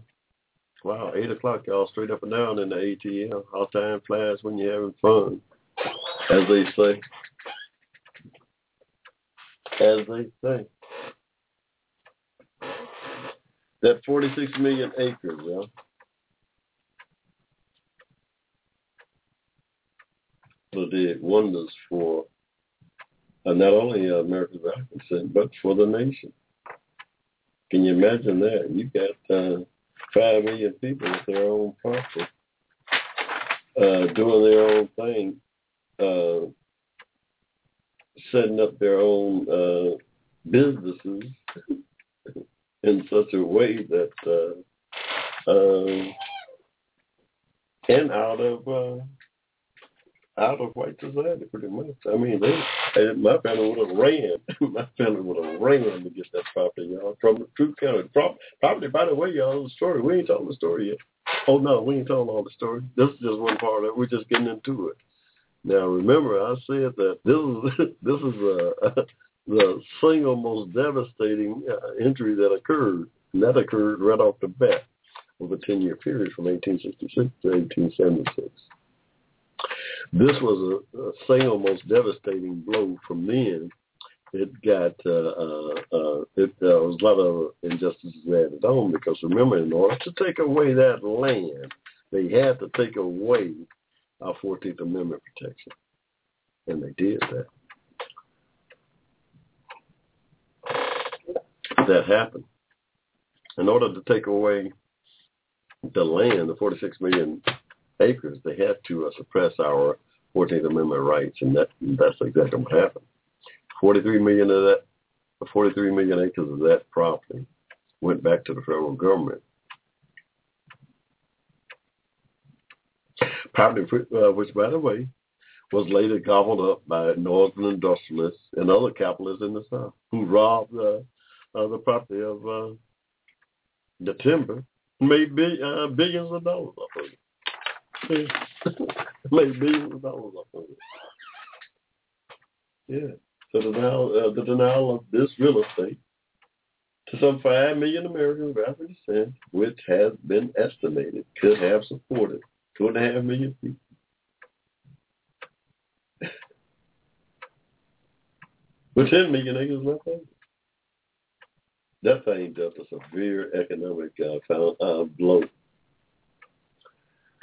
Wow, eight o'clock, y'all, straight up and down in the ATM. All time flies when you're having fun, as they say. As they say. That 46 million acres, yeah. So did wonders for uh, not only America's African but for the nation. Can you imagine that? You got uh, five million people with their own property, uh, doing their own thing, uh, setting up their own uh, businesses in such a way that uh, uh, and out of uh, out of white society pretty much. I mean, they, my family would have ran. my family would have ran to get that property, y'all, from the Troup County. Property, by the way, y'all, the story. We ain't told the story yet. Oh, no, we ain't told all the story. This is just one part of it. We're just getting into it. Now, remember, I said that this is, this is uh, the single most devastating uh, injury that occurred, and that occurred right off the bat. over a 10-year period from 1866 to 1876. This was a, a single most devastating blow from then. It got uh, uh, uh, it, there was a lot of injustices added on because remember, in order to take away that land, they had to take away our 14th Amendment protection, and they did that. That happened. In order to take away the land, the 46 million acres, they had to uh, suppress our 14th Amendment rights, and that that's exactly what happened. 43 million of that, 43 million acres of that property went back to the federal government. Property, uh, which, by the way, was later gobbled up by northern industrialists and other capitalists in the South who robbed uh, uh, the property of uh, the timber, made be, uh, billions of dollars off of it. made billions of dollars off of it. Yeah. So the denial, uh, the denial of this real estate to some 5 million Americans of African descent, which has been estimated could have supported two and a half million people. With 10 million acres left over. That thing dealt a severe economic uh, found, uh, blow.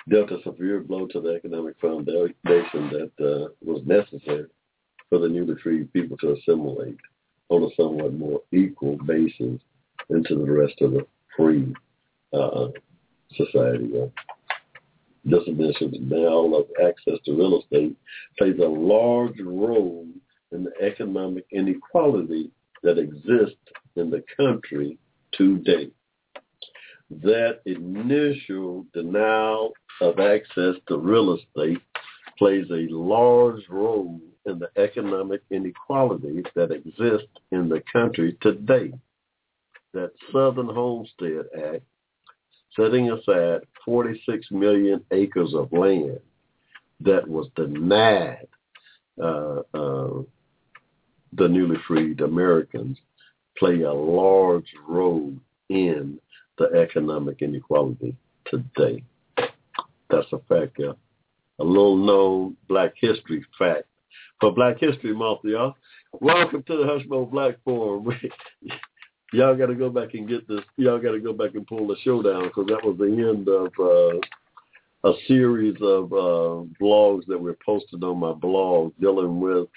Dealt a severe blow to the economic foundation that uh, was necessary for the newly freed people to assimilate on a somewhat more equal basis into the rest of the free uh, society. Uh, administration's denial of access to real estate plays a large role in the economic inequality that exists in the country today. That initial denial of access to real estate plays a large role in the economic inequality that exists in the country today. That Southern Homestead Act, setting aside 46 million acres of land that was denied uh, uh, the newly freed Americans, play a large role in the economic inequality today. That's a fact, yeah. A little known black history fact for Black History Month, y'all. Welcome to the Hushmo Black Forum. y'all got to go back and get this. Y'all got to go back and pull the show down because that was the end of uh, a series of uh, blogs that were posted on my blog dealing with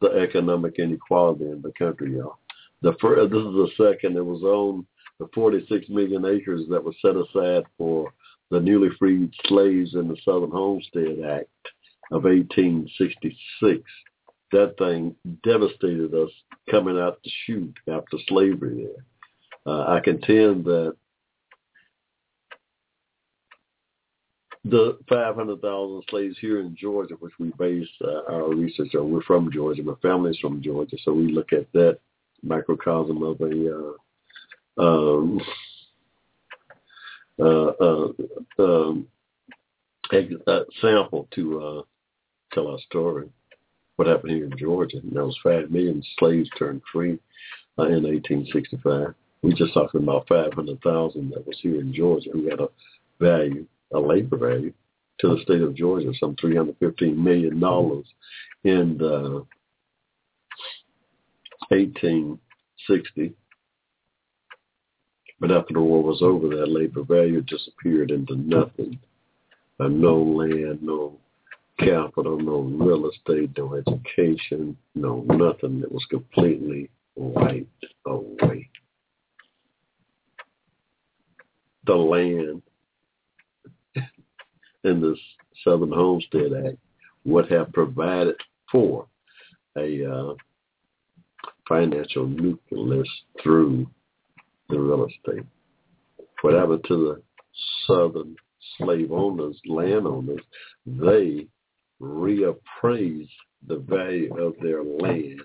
the economic inequality in the country, y'all. The first, this is the second. It was on the 46 million acres that was set aside for the newly freed slaves in the Southern Homestead Act of 1866. That thing devastated us coming out the chute after slavery there. Uh, I contend that the 500,000 slaves here in Georgia, which we base uh, our research on, we're from Georgia, my family's from Georgia, so we look at that microcosm of a uh, um, uh, uh, um, uh, sample to uh, tell our story. What happened here in Georgia? And those five million slaves turned free in 1865. We're just talking about 500,000 that was here in Georgia who had a value, a labor value, to the state of Georgia, some 315 million dollars in uh, 1860. But after the war was over, that labor value disappeared into nothing. Uh, no land, no capital, no real estate, no education, no nothing. It was completely wiped away. The land in this Southern Homestead Act would have provided for a uh, financial nucleus through the real estate. What happened to the Southern slave owners, landowners, they reappraised the value of their land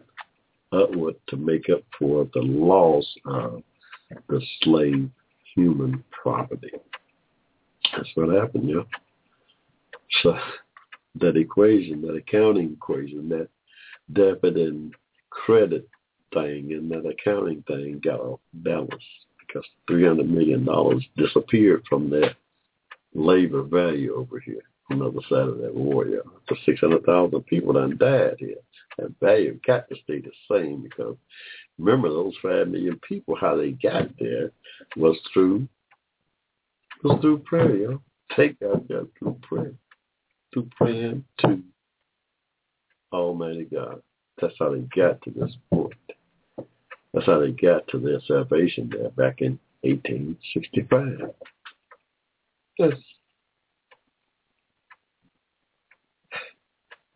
upward to make up for the loss of the slave human property. That's what happened, yeah. So that equation, that accounting equation, that debit and credit thing and that accounting thing got off balance because $300 million disappeared from that labor value over here on the other side of that war. Yeah. So 600,000 people done died here. That value got to stay the same because remember those 5 million people, how they got there was through was through prayer, you. Take out that through prayer. Through praying to Almighty God. That's how they got to this point. That's how they got to their salvation there back in 1865. Yes.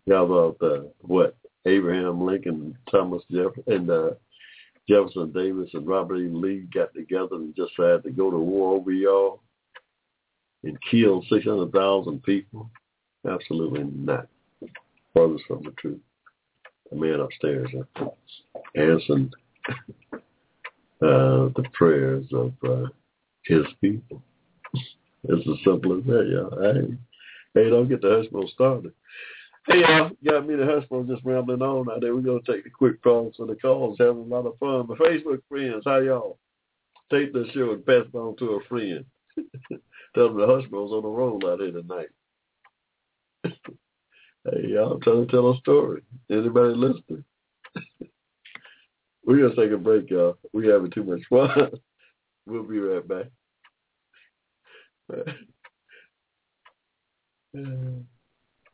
Yeah, about uh, what Abraham Lincoln, Thomas Jefferson, and uh, Jefferson Davis and Robert E. Lee got together and just had to go to war over y'all and kill 600,000 people? Absolutely not. Brothers from the truth. The man upstairs answered uh, the prayers of uh, his people. It's as simple as that, y'all. Hey, hey, don't get the Hushmo started. Hey, y'all, got me the Hushmo just rambling on out there. We're going to take the quick calls for the calls, having a lot of fun. My Facebook friends, how y'all? Take this show and pass it on to a friend. Tell them the Hushmo's on the roll out here tonight. hey, y'all, I'm trying to tell a story. Anybody listening? We're going to take a break, y'all. We're having too much fun. we'll be right back.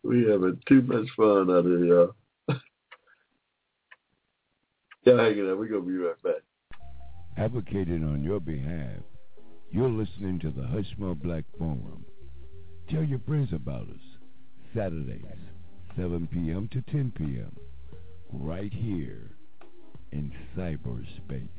we having too much fun out here, y'all. y'all hanging out. We're going to be right back. Advocating on your behalf, you're listening to the Hushmo Black Forum. Tell your friends about us. Saturdays, 7 p.m. to 10 p.m. Right here in cyberspace.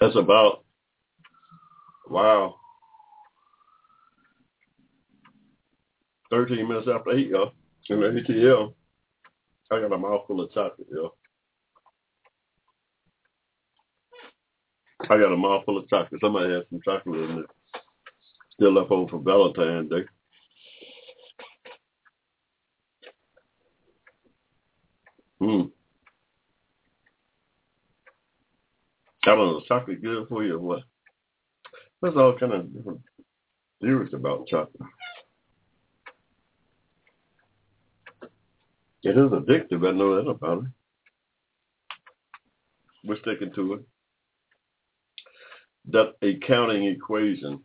That's about wow. Thirteen minutes after eight, y'all. In the ATL. I got a mouthful of chocolate, y'all. I got a mouthful of chocolate. Somebody had some chocolate in there. Still left over for Valentine's Day. Mm. Know, is chocolate good for you or what? There's all kind of different theories about chocolate. It is addictive, I know that about it. We're sticking to it. That a counting equation.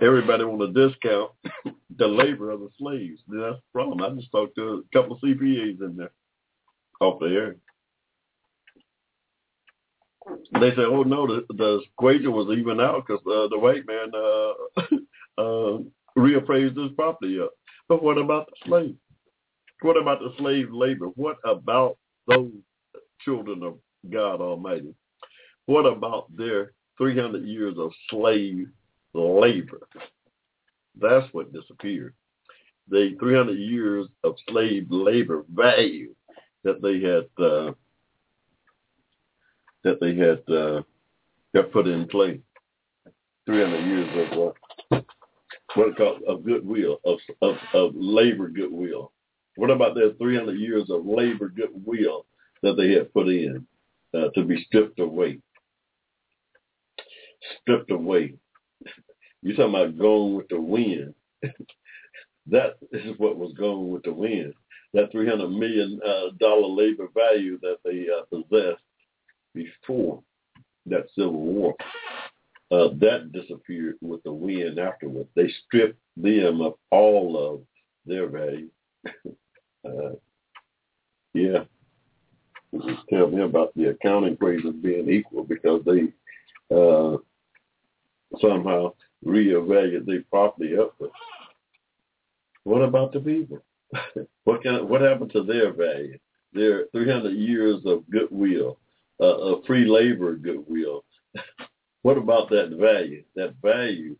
Everybody want to discount the labor of the slaves. That's the problem. I just talked to a couple of CPAs in there off the air. They said, "Oh no, the, the equation was even out because uh, the white man uh, uh, reappraised his property up." But what about the slave? What about the slave labor? What about those children of God Almighty? What about their 300 years of slave labor? That's what disappeared. The 300 years of slave labor value that they had uh, that they had uh, got put in play. 300 years of uh, what called of goodwill of, of of labor goodwill. What about their 300 years of labor goodwill that they had put in uh, to be stripped away? Stripped away. You're talking about going with the wind. that is what was going with the wind. That 300 million uh, dollar labor value that they uh, possessed before that Civil War, uh, that disappeared with the wind afterwards. They stripped them of all of their value. uh, yeah. Just tell me about the accounting equations being equal because they uh, somehow reevaluate their property up. But what about the people? what of, what happened to their value? Their 300 years of goodwill, uh, free labor goodwill. what about that value? That value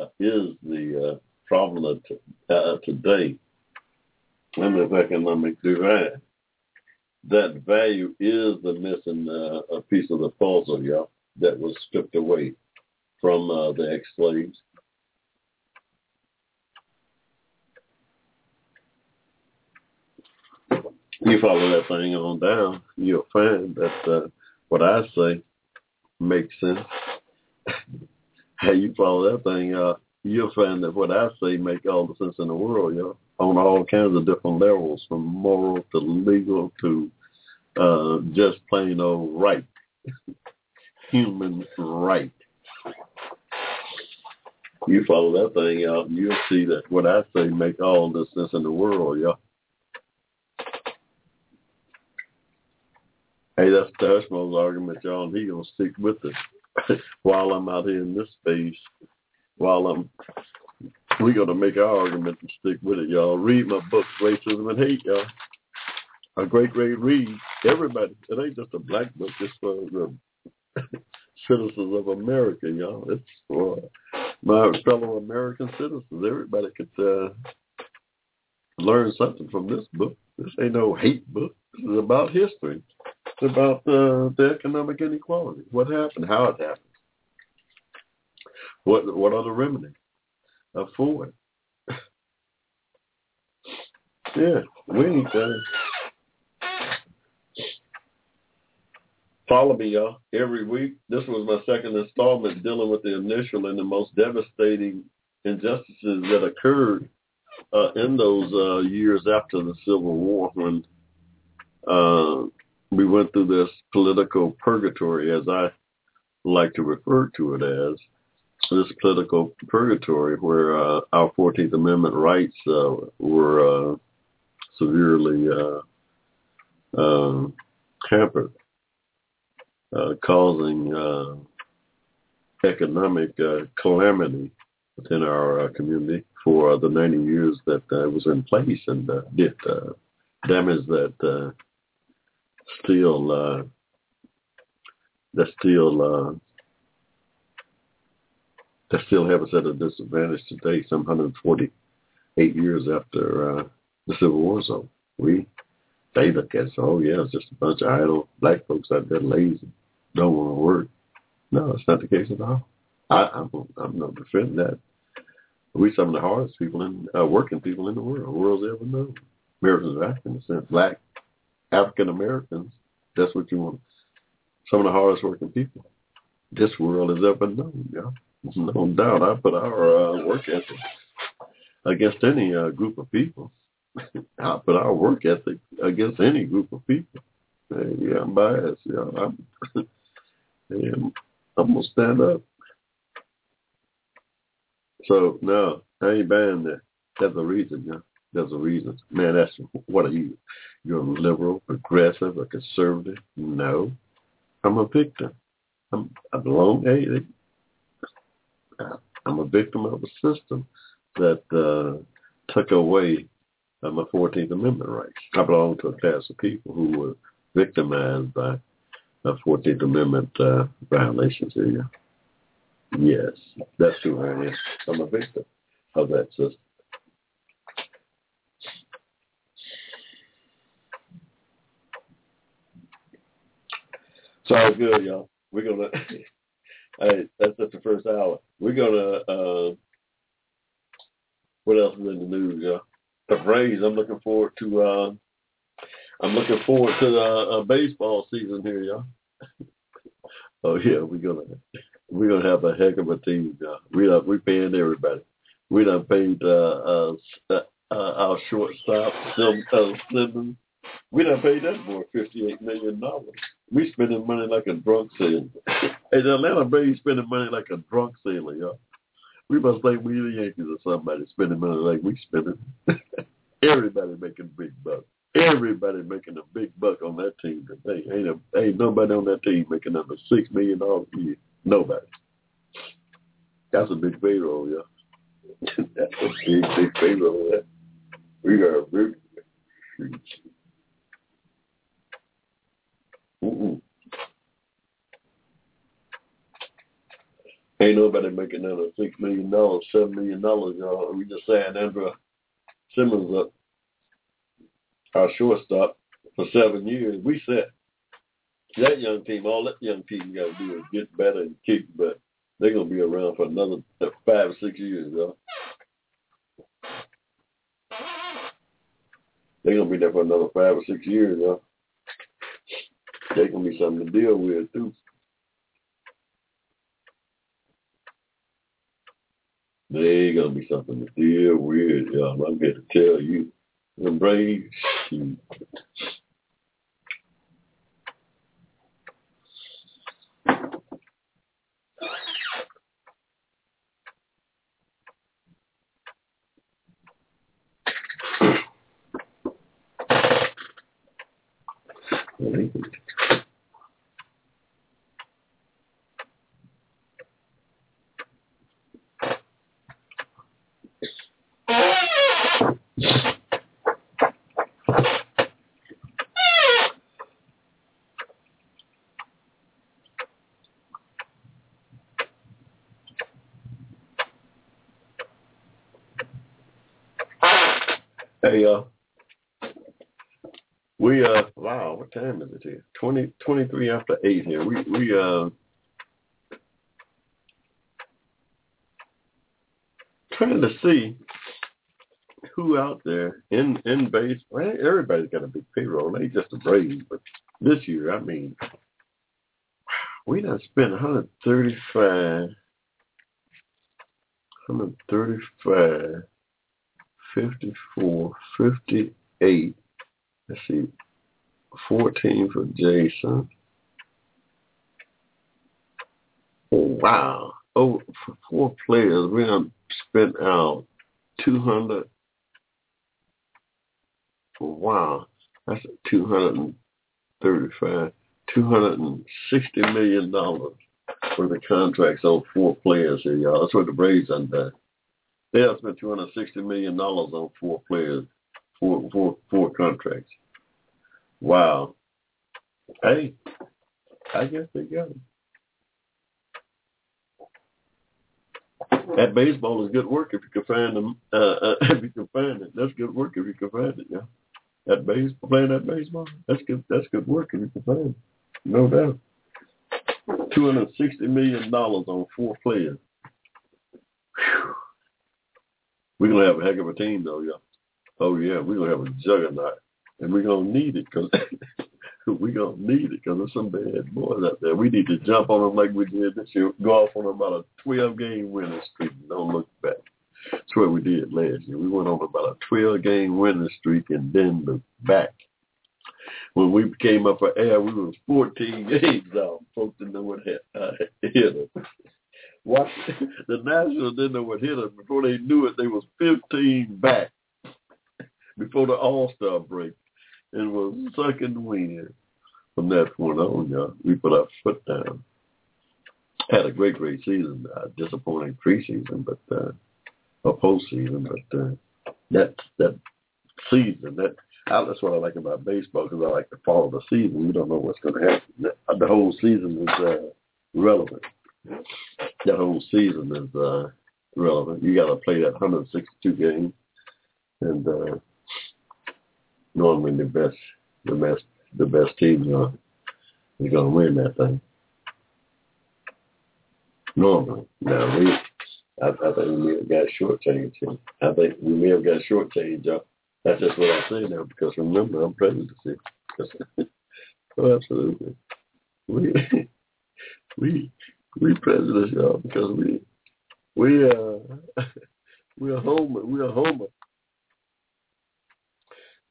uh, is the uh, problem of uh, today. And the economic divide. That value is the missing uh, piece of the puzzle, y'all, that was stripped away from uh, the ex-slaves. You follow that thing on down, you'll find that uh, what I say makes sense. How you follow that thing, uh, you'll find that what I say make all the sense in the world, you know, on all kinds of different levels, from moral to legal to uh, just plain old right, human right. You follow that thing and you'll see that what I say make all the sense in the world, y'all. Hey, that's Hushmo's argument, y'all, and he gonna stick with it while I'm out here in this space. While I'm, we gonna make our argument and stick with it, y'all. Read my book, Racism and Hate, y'all. A great, great read. Everybody, it ain't just a black book. It's for the citizens of America, y'all. It's for my fellow American citizens. Everybody could uh, learn something from this book. This ain't no hate book. This is about history. About uh, the economic inequality. What happened? How it happened? What What are the remedies for it? yeah, we need to follow me, y'all, every week. This was my second installment dealing with the initial and the most devastating injustices that occurred uh, in those uh, years after the Civil War when uh, we went through this political purgatory, as I like to refer to it as, this political purgatory where uh, our 14th Amendment rights uh, were uh, severely uh, uh, hampered, uh, causing uh, economic calamity within our community for the 90 years that it was in place and did damage that still uh, that still uh, that still have us at a disadvantage today, some 148 years after uh, the Civil War. So we they look at us, oh yeah, it's just a bunch of idle black folks out there lazy, don't want to work. No, it's not the case at all. I, I'm I'm not defending that. We some of the hardest people in uh, working people in the world, the world's ever known. Americans are African descent, black African Americans. That's what you want. Some of the hardest working people this world has ever known. Yeah, no doubt. I put our uh, work ethic against any uh, group of people. I put our work ethic against any group of people. Hey, yeah, I'm biased. Yeah, I'm. yeah, I'm gonna stand up. So no, I ain't buying that. That's a reason, yeah. There's a reason. Man, that's what are you? You're a liberal, progressive, a conservative? No. I'm a victim. I'm I belong hey, I'm a victim of a system that uh took away uh, my Fourteenth Amendment rights. I belong to a class of people who were victimized by Fourteenth Amendment uh, violations here. Yes, that's who I am. I'm a victim of that system. So good, y'all. We're gonna. hey, that's just the first hour. We're gonna. Uh, what else is in the news, y'all? The Braves. I'm looking forward to. Uh, I'm looking forward to the uh, baseball season here, y'all. oh yeah, we're gonna we're gonna have a heck of a team. Uh, we are we paying everybody. We done paid uh, uh, uh, our shortstop, Sim, uh, Simmons. We done paid that boy fifty eight million dollars. We spending money like a drunk sailor. hey, the Atlanta Braves spending money like a drunk sailor, y'all. We must think we the Yankees or somebody spending money like we spending. Everybody making big bucks. Everybody making a big buck on that team today. Ain't a, ain't nobody on that team making under six million dollars a year. Nobody. That's a big payroll, yeah. That's a big, big payroll. We got a big. Mm-mm. Ain't nobody making under six million dollars, seven million dollars, y'all. We just signed Andrelton Simmons up, our shortstop, for seven years. We set that young team, all that young team got to do is get better and kick, but they're gonna be around for another five or six years, y'all. They're gonna be there for another five or six years, y'all. They're gonna be something to deal with too. They gonna be something to deal with, y'all. I'm here to tell you. Braves, Hey, uh, we uh, wow, what time is it here? Twenty twenty three after eight here. We we uh, trying to see who out there in in base. Well, everybody's got a big payroll. They just a Braves, but this year, I mean, we done spent one hundred thirty five, one hundred thirty five 54, 58. Let's see, 14 for Jason. Oh, wow. Oh, for four players, we have spent out 200. Wow. That's 235, 260 million dollars for the contracts on four players here, y'all. That's what the Braves undone. They have spent two hundred sixty million dollars on four players, four four four contracts. Wow. Hey, I guess they got him. That baseball is good work if you can find them. Uh, uh, if you can find it, that's good work if you can find it. Yeah, that baseball playing that baseball, that's good. That's good work if you can find it. No doubt. Two hundred sixty million dollars on four players. Whew. We're gonna have a heck of a team though, yeah. Oh yeah, we're gonna have a juggernaut and we're gonna need it because we're gonna need it because there's some bad boys out there. We need to jump on them like we did this year. Go off on about a 12 game winning streak. Don't look back. That's what we did last year. We went on about a 12 game winning streak and then look back. When we came up for air, we was 14 games out. Folks didn't know what hit, uh, hit them. Watch, the Nationals didn't know what hit them. Before they knew it, they was 15 back before the All-Star break and was sucking wind. From that point on, y'all, we put our foot down. Had a great, great season. Uh, disappointing preseason, but uh, a postseason. But uh, that that season, that that's what I like about baseball because I like to follow the season. You don't know what's going to happen. The, the whole season is uh, relevant. That whole season is uh, relevant. You got to play that 162 games, and uh, normally the best, the best, the best teams are going to win that thing. Normally, now we, I, I think we may have got shortchanged. Here. I think we may have got shortchanged. Y'all. That's just what I say now because remember I'm presidency. oh, absolutely. We we we presidents, y'all, because we we uh we're homer we're homer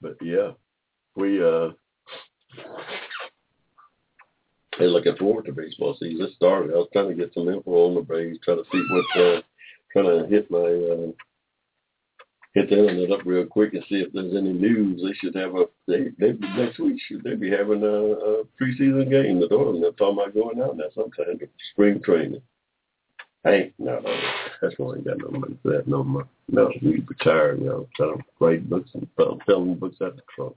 but yeah, we uh they're looking forward to baseball season. It started. I was trying to get some info on the Braves, trying to see what uh trying to hit my uh hit the internet up real quick and see if there's any news. They should have a they they next week should they be having a, a preseason game. The door they're talking about going out now sometime spring training. I ain't no, that's why I ain't got no money for that no more. No, we retired, you know, trying to write books and selling books at the trunk.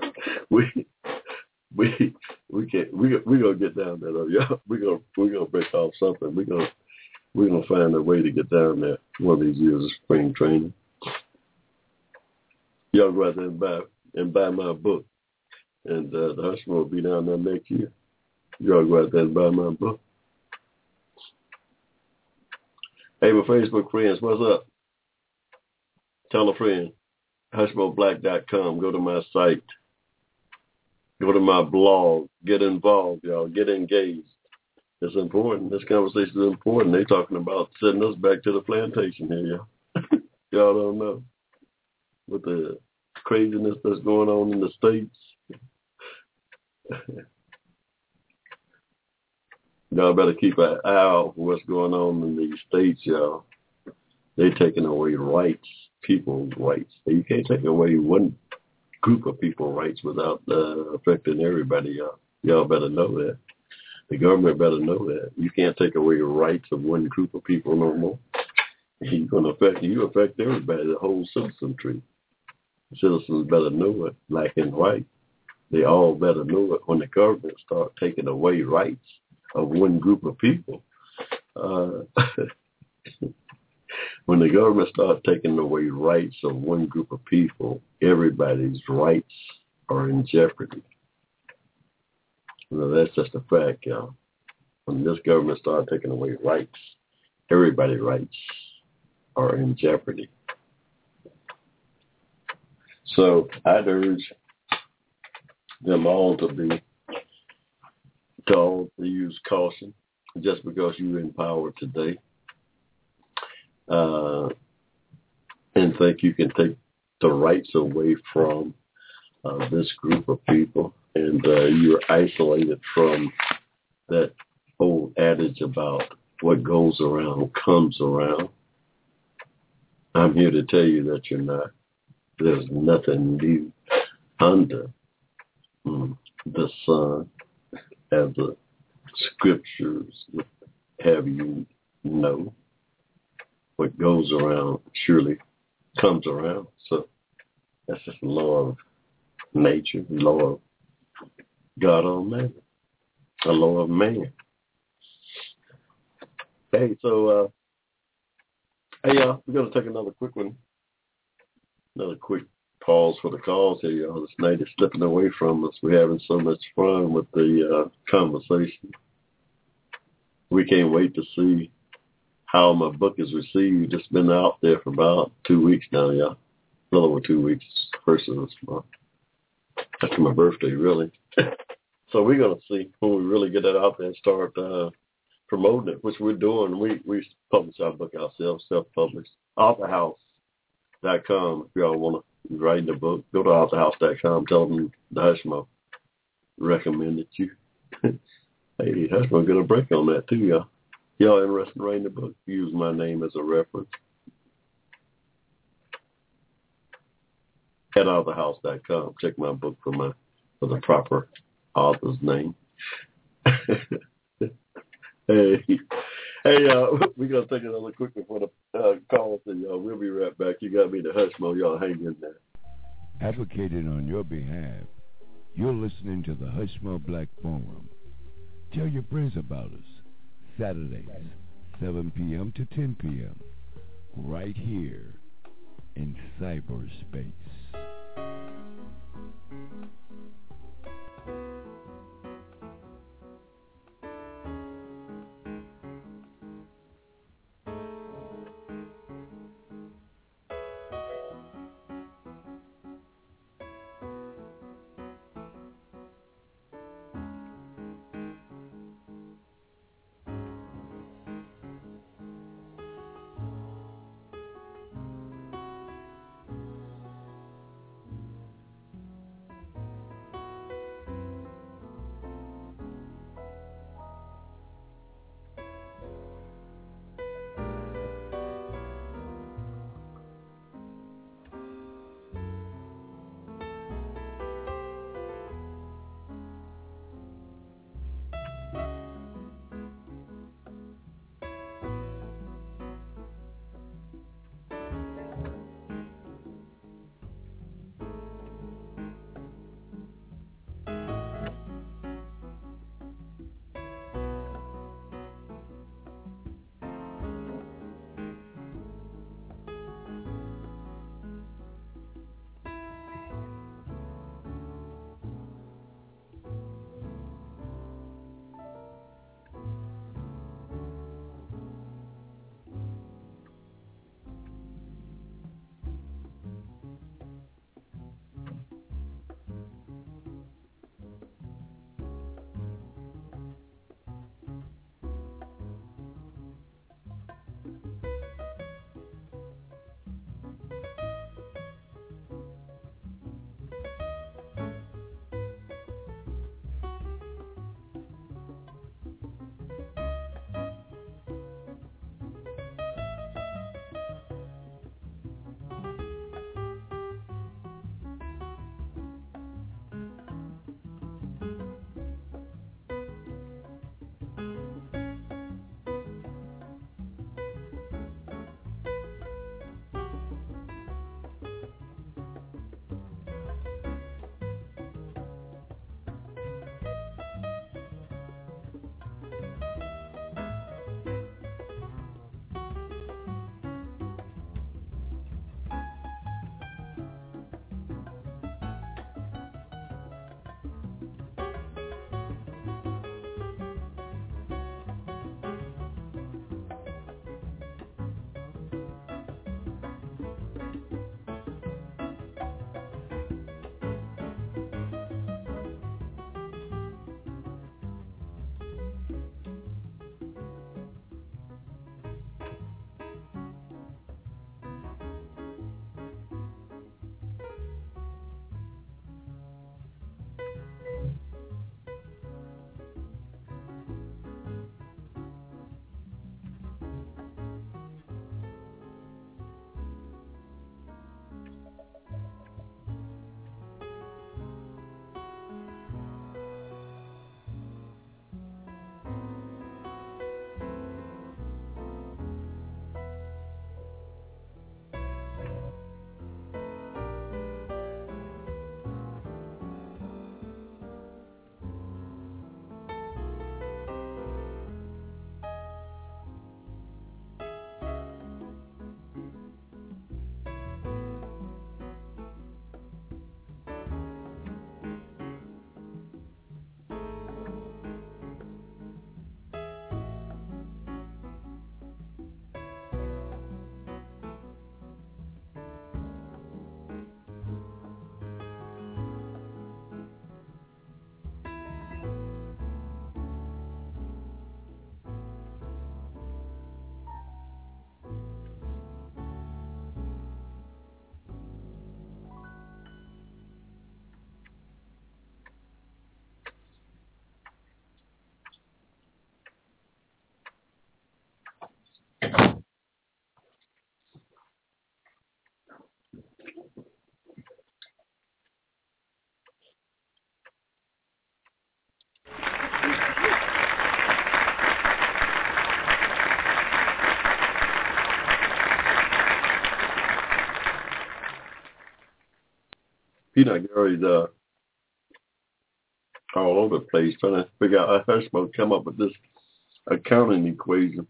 we we we can't we we gonna get down there though, yeah. We gonna we gonna break off something. We gonna we're gonna find a way to get down there one of these years of spring training. Y'all go out there and buy and buy my book. And uh, the Hushmo will be down there next year. Y'all go out there and buy my book. Hey, my Facebook friends, what's up? Tell a friend. HushmoBlack.com. Go to my site. Go to my blog. Get involved, y'all. Get engaged. It's important. This conversation is important. They're talking about sending us back to the plantation here, y'all. y'all don't know. With the craziness that's going on in the States. Y'all better keep an eye out for what's going on in these states, y'all. They're taking away rights, people's rights. You can't take away one group of people rights without uh, affecting everybody, y'all. Y'all better know that. The government better know that. You can't take away the rights of one group of people no more. You're to affect, you affect everybody, the whole citizenry. Citizens better know it, black and white. They all better know it when the government start taking away rights of one group of people. Uh, when the government starts taking away rights of one group of people, everybody's rights are in jeopardy. That's just a fact, y'all. When this government starts taking away rights, everybody's rights are in jeopardy. So I'd urge them all to be to use caution just because you're in power today uh, and think you can take the rights away from uh, this group of people and uh, you're isolated from that old adage about what goes around comes around. I'm here to tell you that you're not. There's nothing new under mm, the sun as the scriptures have you know what goes around surely comes around. So that's just the law of nature, the law of God Almighty, the law of man. Hey, so uh, Hey, y'all, we're to take another quick one. Another quick pause for the calls here, y'all. This night is slipping away from us. We're having so much fun with the uh, conversation. We can't wait to see how my book is received. It's been out there for about two weeks now, y'all. A little over two weeks, first of this month. After my birthday, really. so we're going to see when we really get that out there and start uh, promoting it, which we're doing. We we publish our book ourselves, self-published. AuthorHouse.com. If y'all want to write the book, go to AuthorHouse.com. Tell them the Hushmo recommended you. hey, Hushmo get a break on that too, y'all. Y'all interested in writing the book? Use my name as a reference. At AuthorHouse.com. Check my book for my for the proper author's name. Hey, hey, uh, we gotta take another quick one for the uh, call, and y'all, we'll be right back. You got me the Hushmo, y'all. Hang in there. Advocating on your behalf, you're listening to the Hushmo Black Forum. Tell your friends about us. Saturdays, 7 p.m. to 10 p.m. Right here in cyberspace. You know, Gary's uh, all over the place trying to figure out how to come up with this accounting equation.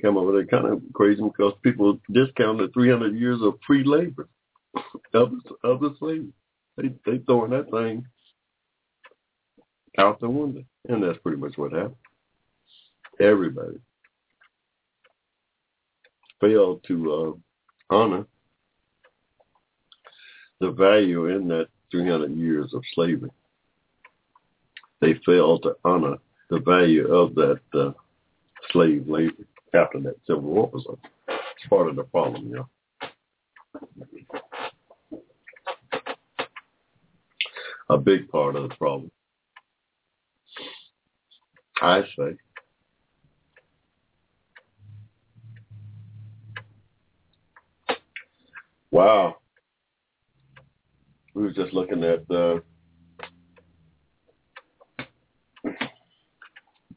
Come up with an accounting equation because people discounted 300 years of free labor of the, of the slaves. They they throwing that thing out the window, and that's pretty much what happened. Everybody failed to uh, honor value in that 300 years of slavery. They failed to honor the value of that uh, slave labor after that Civil War was over. It's part of the problem, you know. A big part of the problem. I say. Wow. We were just looking at uh,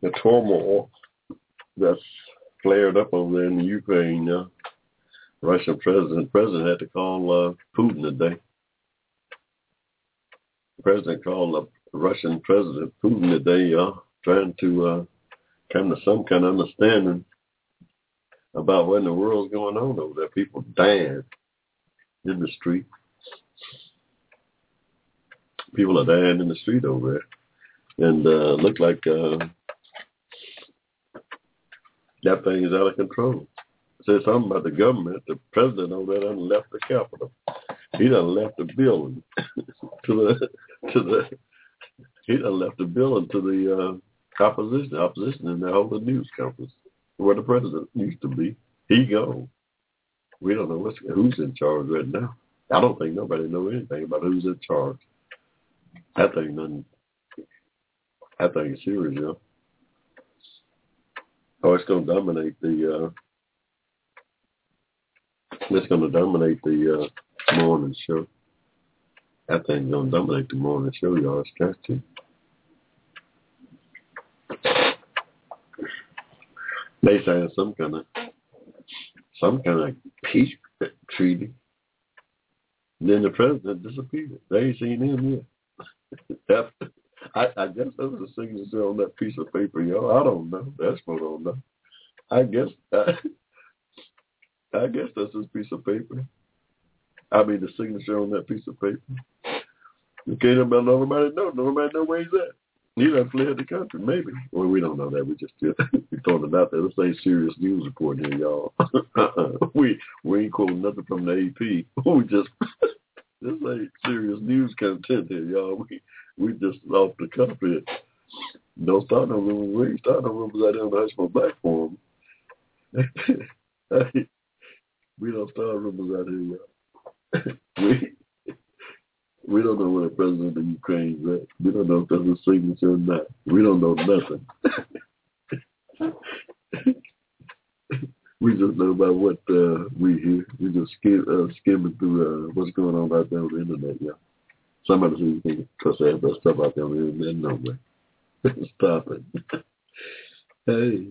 the turmoil that's flared up over there in the Ukraine. Uh, Russian president president had to call uh, Putin today. The president called the Russian president Putin today, uh, trying to uh, come to some kind of understanding about what in the world's going on over there. People dying in the street. People are dying in the street over there, and uh, look like uh, that thing is out of control. Said something about the government. The president over there done left the Capitol. He done left the building to the to the. He done left the building to the uh, opposition. Opposition in the whole news conference where the president used to be. He gone. We don't know what's, who's in charge right now. I don't think nobody know anything about who's in charge. That thing doesn't. That thing is serious, know. Oh, it's going to dominate the. uh It's to dominate the uh morning show. That thing's going to dominate the morning show, y'all. It's to. They signed some kind of some kind of peace treaty. then the president disappeared. They ain't seen him yet. That, I, I guess that was a signature on that piece of paper, y'all. I don't know. That's what I don't know. I guess I, uh, I guess that's his piece of paper. I mean the signature on that piece of paper. You can't nobody, nobody know. Nobody know where he's at. He done fled the country, maybe. Well, we don't know that. We just we throwing it out there. This ain't serious news report here, y'all. We we ain't quoting nothing from the AP. We just this ain't serious news content here, y'all. We we just off the cuff here. Don't start no rumors. We ain't start no rumors out there on the Hushmo Black Forum. we don't start rumors out here, y'all. we we don't know where the president of Ukraine is at. We don't know if that's a signature or not. We don't know nothing. We just know about what uh, we hear. We just skim, uh, skimming through uh, what's going on out there on the internet, yeah. Somebody says you can trust that that stuff out there on the internet. No way. Stop it. hey.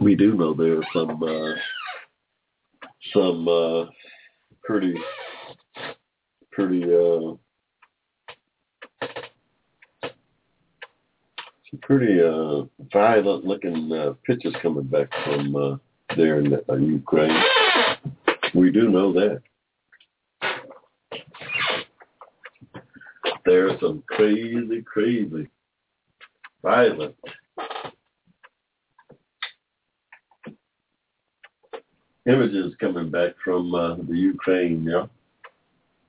We do know there are some uh, some uh, pretty pretty uh some pretty uh violent looking uh, pictures coming back from uh there in uh, Ukraine. We do know that. There's some crazy, crazy violent images coming back from uh, the Ukraine, yeah,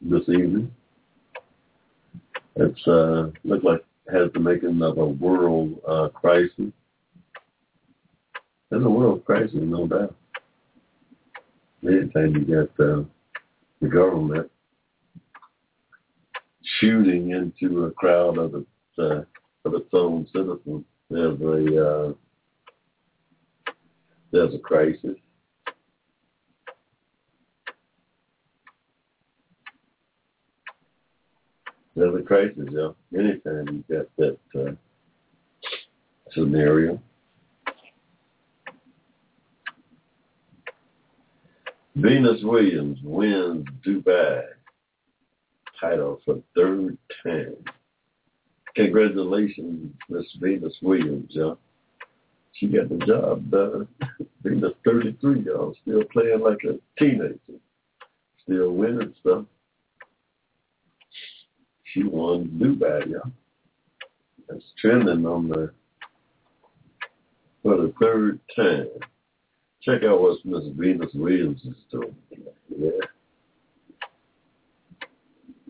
this evening. It's uh, looked like has the making of a world uh, crisis. There's a world crisis, no doubt. Anytime you get uh, the government shooting into a crowd of its uh, of its own citizens, there's a uh, there's a crisis. There's a crisis, yeah. Anytime you got that uh, scenario. Venus Williams wins Dubai title for third time. Congratulations, Miss Venus Williams, y'all. She got the job done. Venus 33, y'all, still playing like a teenager. Still winning stuff. She won Dubai, y'all. That's trending on the for the third time. Check out what Miss Venus Williams is doing. Yeah.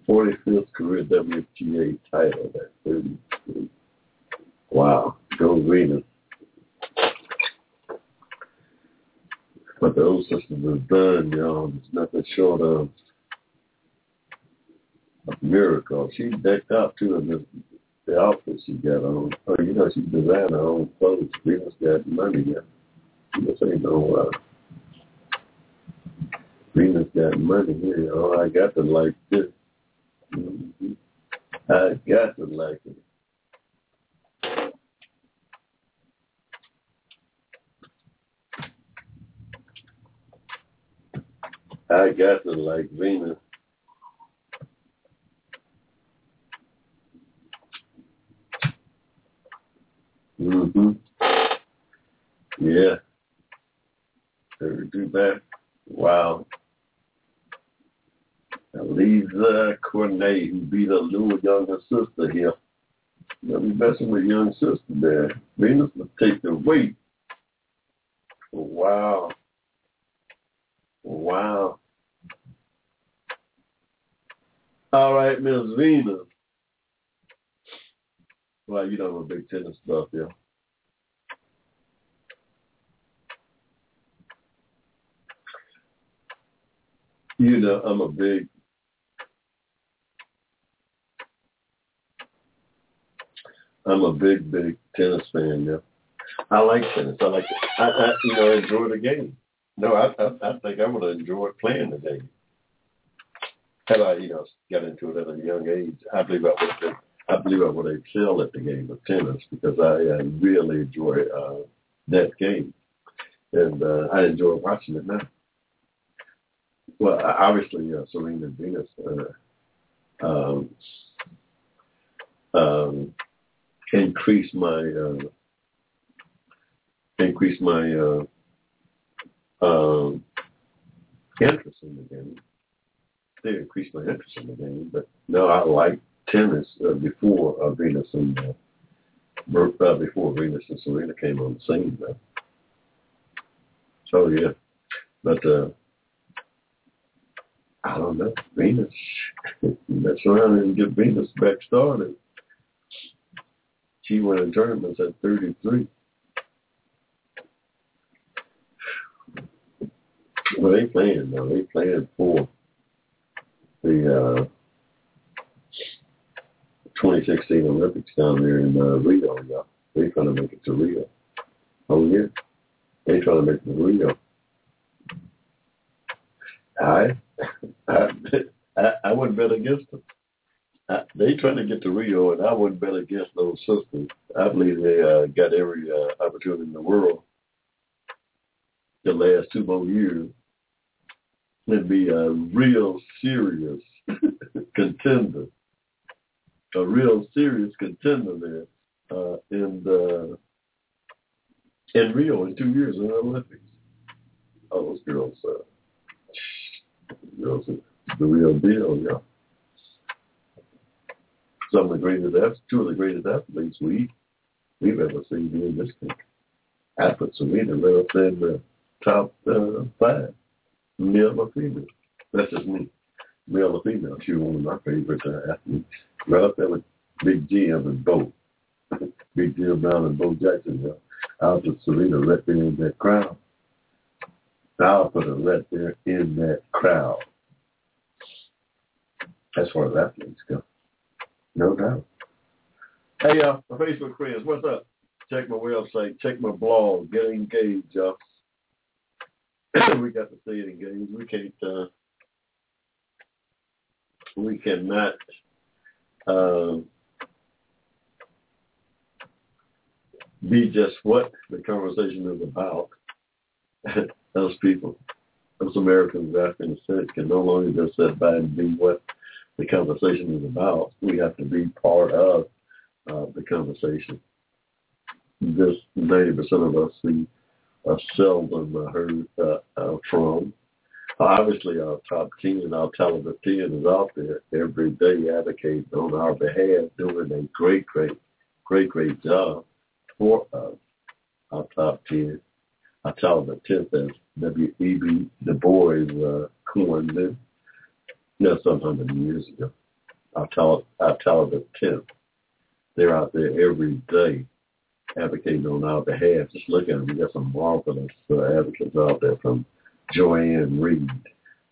45th career WTA title at 33. Wow. Go Venus. But the old system has done, y'all, is nothing short of miracle. She decked out too in this, the outfit she got on. Oh, you know, she designed her own clothes. Venus got money, yeah. This ain't no uh, Venus got money here. Oh, I got to like this. Mm-hmm. I got to like it. I got to like Venus. Mm-hmm. Yeah. Ever do that? Wow. Alizé Cornet, who beat a little younger sister here. You'll be messing with young sister there. Venus will take the weight. Wow. Wow. All right, Miss Venus. Well, you know I'm a big tennis stuff, yeah. You know, I'm a big I'm a big, big tennis fan, yeah. I like tennis. I like I, I you know, enjoy the game. No, I I, I think I would enjoyed playing the game. Had I, you know, got into it at a young age, I believe I would have been I believe I would excelled at the game of tennis because I uh, really enjoy uh, that game, and uh, I enjoy watching it now. Well, obviously, uh, Serena Venus uh, um, um, increase my uh, increase my uh, um, interest in the game. They increased my interest in the game, but no, I like tennis uh, before uh, Venus and uh, uh, before Venus and Serena came on the scene. Though. So yeah, but uh, I don't know Venus. Mess around and get Venus back started. She went in tournaments at 33. Well, they playing though. They playing for the uh, 2016 Olympics down there in uh, Rio. Yeah, they trying to make it to Rio. Oh yeah, they trying to make it to Rio. I, I, I, I wouldn't bet against them. I, they trying to get to Rio, and I wouldn't bet against those sisters. I believe they uh, got every uh, opportunity in the world the last two more years and be a real serious contender, a real serious contender there uh, in the in Rio in two years in the Olympics. Oh, those girls, uh, girls are the real deal, yeah. Some of the greatest, two of the greatest athletes we we've ever seen in this country. Athletes, Serena, right up in the top uh, five male or female. That's just me. Male or female. She was one of my favorite uh, athletes. Right up there with Big Jim and Bo. Big Jim Brown and Bo Jackson. Know. I'll put Serena right there in that crowd. I'll put her right there in that crowd. As far as athletes go. No doubt. Hey, uh, my Facebook friends, what's up? Check my website. Check my blog. Get engaged, y'all. we got to see it engaged. We can't. Uh, we cannot. Um, be just what the conversation is about. Those people. us Americans African descent can no longer just sit by and be what the conversation is about. We have to be part of uh, the conversation. Just 90% of us see are seldom heard uh, uh, from. Obviously, our top 10, our talented 10 is out there every day advocating on our behalf, doing a great, great, great, great job for us. Our top 10, our talented 10th, as W.E.B. Du Bois uh, coined it, just some hundred years ago. I Our, talent, our talented 10th, they're out there every day advocating on our behalf. Just look at them. We got some marvelous uh, advocates out there from Joy-Ann Reid,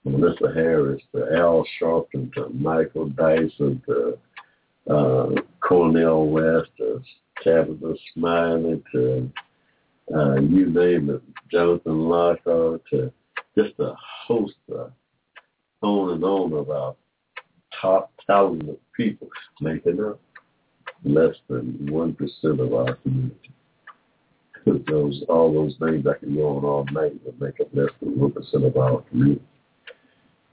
Melissa Harris, to Al Sharpton, to Michael Dyson, to uh, Cornel West, to Tavis Smiley, to uh, you name it, Jonathan Lockhart, to just a host of on and on of our top talented people making up less than one percent of our community. Those all those names I can go on all night would make up less than one percent of our community.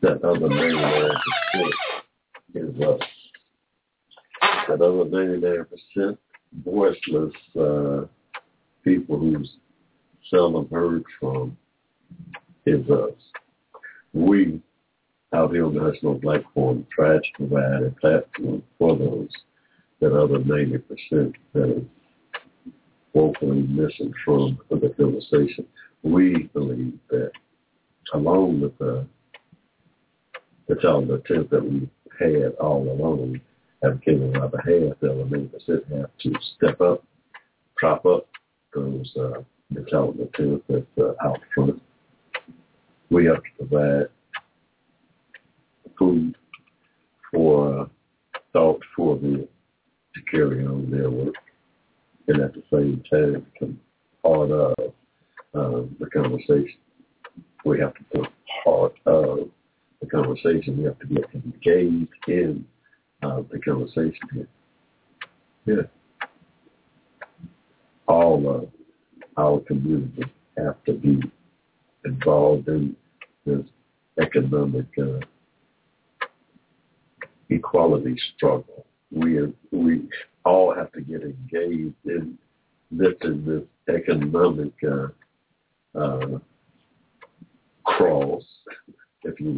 That other ninety nine percent is us. That other ninety nine percent voiceless uh, people who's seldom heard from is us. Uh, we out here on the National Black Forum try to provide a platform for those that other 90% that is woefully missing from the conversation. We believe that along with the, the child attempt that we had all along, advocating on our behalf, the other 90% have to step up, prop up those uh, the child attempt that's uh, out front. We have to provide food for uh, thought for the to carry on their work and at the same time become part of um, the conversation. We have to be part of the conversation. We have to get engaged in uh, the conversation. Yeah. All of our community have to be involved in this economic uh, equality struggle we we all have to get engaged in lifting this economic uh, uh, cross, if you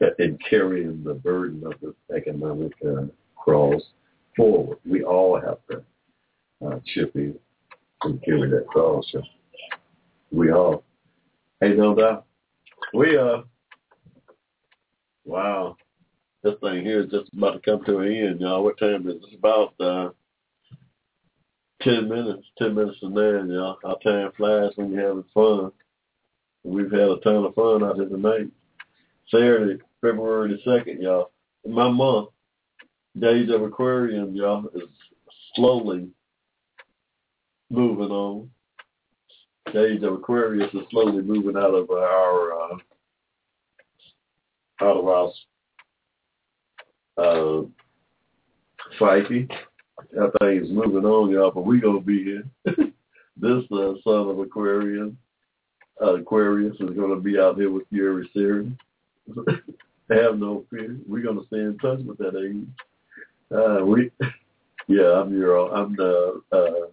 will, and carrying the burden of this economic uh, cross forward. We all have to uh, chip in carry that cross. So we all. Hey, no. We uh. Wow this thing here is just about to come to an end, y'all. What time is it? It's about uh, 10 minutes, 10 minutes to 9, y'all. Our time flies when you're having fun. We've had a ton of fun out here tonight. Saturday, February the 2nd, y'all. My month, Days of Aquarium, y'all, is slowly moving on. Days of Aquarius is slowly moving out of our uh, out of our uh, Psyche. That thing is moving on, y'all, but we gonna be here. this uh, son of Aquarius, uh, Aquarius is gonna be out here with you every series. Have no fear. We're gonna stay in touch with that age. Uh, we, yeah, I'm your, I'm the, uh,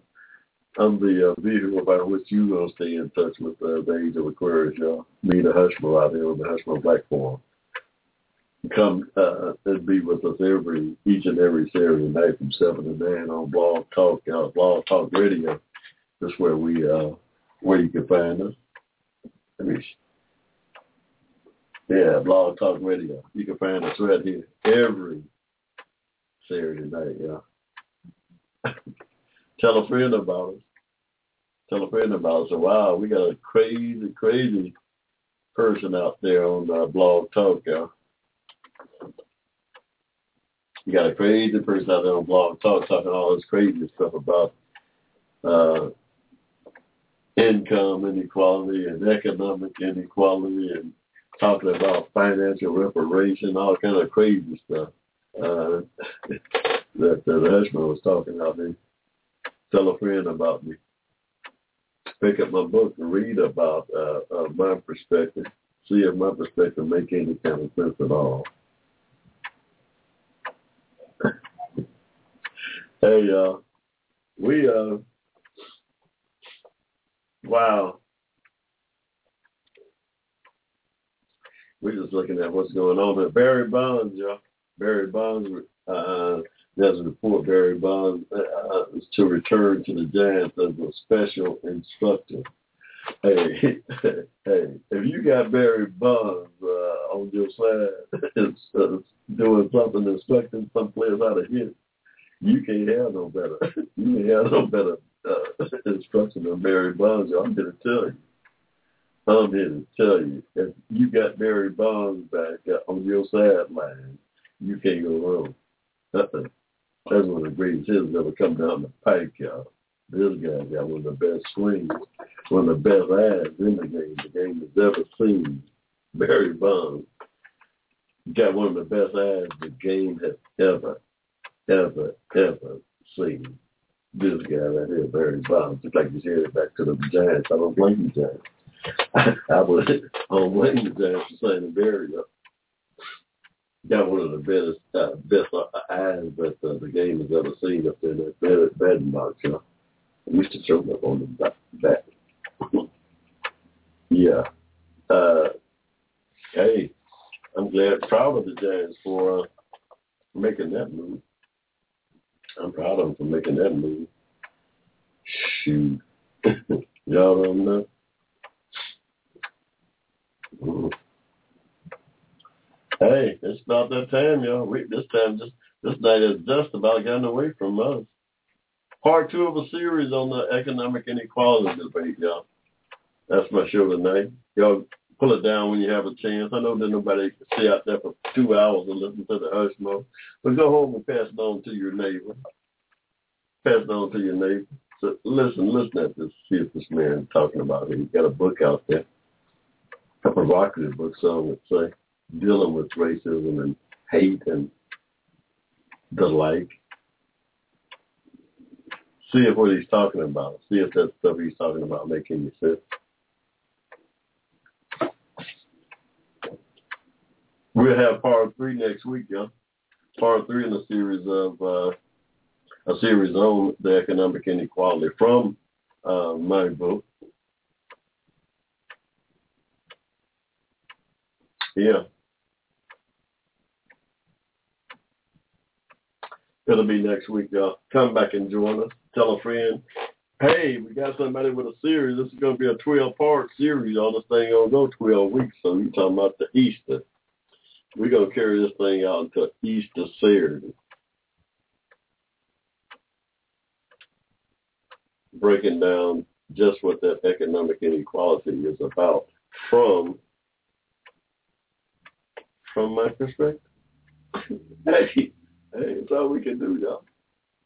I'm the uh, vehicle by which you're gonna stay in touch with uh, the age of Aquarius, y'all. Me, the Hushmo out here on the Hushmo Black Forum come uh, and be with us every each and every Saturday night from seven to nine on Blog Talk, uh, Blog Talk Radio. That's where we uh, where you can find us. Let me, yeah, Blog Talk Radio. You can find us right here every Saturday night. Yeah. Tell a friend about us. Tell a friend about us. So, wow, we got a crazy, crazy person out there on uh, Blog Talk. You got a crazy person out there on Blog Talk talking all this crazy stuff about uh, income inequality and economic inequality and talking about financial reparation, all kind of crazy stuff uh, that uh, the husband was talking about me. Tell a friend about me. Pick up my book read about uh, uh, my perspective See if my perspective make any kind of sense at all. hey, uh, we, uh, wow. We're just looking at what's going on there. Barry Bonds, y'all. Barry Bonds, uh, a report Barry Bonds uh, to return to the Giants as a special instructor. Hey, hey, if you got Barry Bonds uh, on your side, uh, doing something, instructing some players how to hit, you can't have no better. You can't have no better uh, instruction than Barry Bonds. I'm here to tell you. I'm here to tell you, if you got Barry Bonds back uh, on your sideline, you can't go wrong. Uh-uh. That's one of the greatest hits ever come down the pike, y'all. This guy got one of the best swings, one of the best eyes in the game the game has ever seen. Barry Bonds got one of the best eyes the game has ever, ever, ever seen. This guy right here, Barry Bonds, just like you said back to the Giants. I don't blame the Giants. I was on blame the Giants for saying Barry up got one of the best uh, best eyes that uh, the game has ever seen up there in that bed, batting box. You I used to throw up on the back. back. yeah. Uh, hey, I'm glad, proud of the Giants for uh, making that move. I'm proud of them for making that move. Shoot, y'all don't know. Mm-hmm. Hey, it's about that time, y'all. We, this time, just this night has just about gotten away from us. Part two of a series on the economic inequality debate, y'all. That's my show tonight. Y'all pull it down when you have a chance. I know that nobody can stay out there for two hours and listen to the Hushmo, but go home and pass it on to your neighbor. Pass it on to your neighbor. So listen, listen at this. See if this man talking about it. He got a book out there, a provocative book, some would say dealing with racism and hate and the like. See if what he's talking about. See if that stuff he's talking about making any sense. We'll have part three next week, yeah. Part three in the series of uh, a series on the economic inequality from uh, my book. Yeah. It'll be next week, y'all. Come back and join us. Tell a friend. Hey, we got somebody with a series. This is going to be a 12-part series. All this thing going to go 12 weeks. So you're talking about the Easter. We're going to carry this thing out until Easter Saturday. Breaking down just what that economic inequality is about from from my perspective. hey, Hey, that's all we can do, y'all.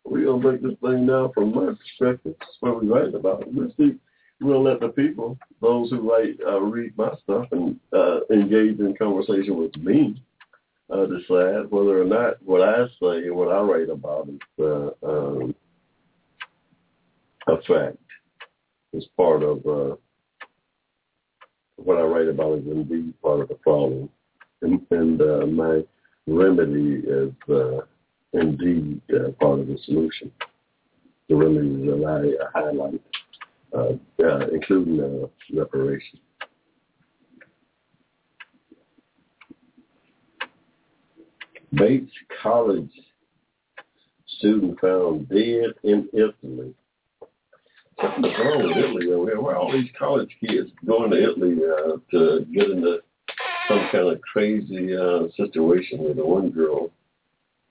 We're going to break this thing down from my perspective. That's what we're writing about. We'll see. We'll let the people, those who write, uh, read my stuff and uh, engage in conversation with me, uh, decide whether or not what I say and what I write about is uh, um, a fact. It's part of uh, what I write about is indeed part of the problem. And, and uh, my remedy is uh, indeed uh, part of the solution. The really that I highlight, uh, uh, including uh, reparation. Bates College student found dead in Italy. Something's wrong with Italy. Where, where all these college kids going to Italy uh, to get into some kind of crazy uh, situation with the one girl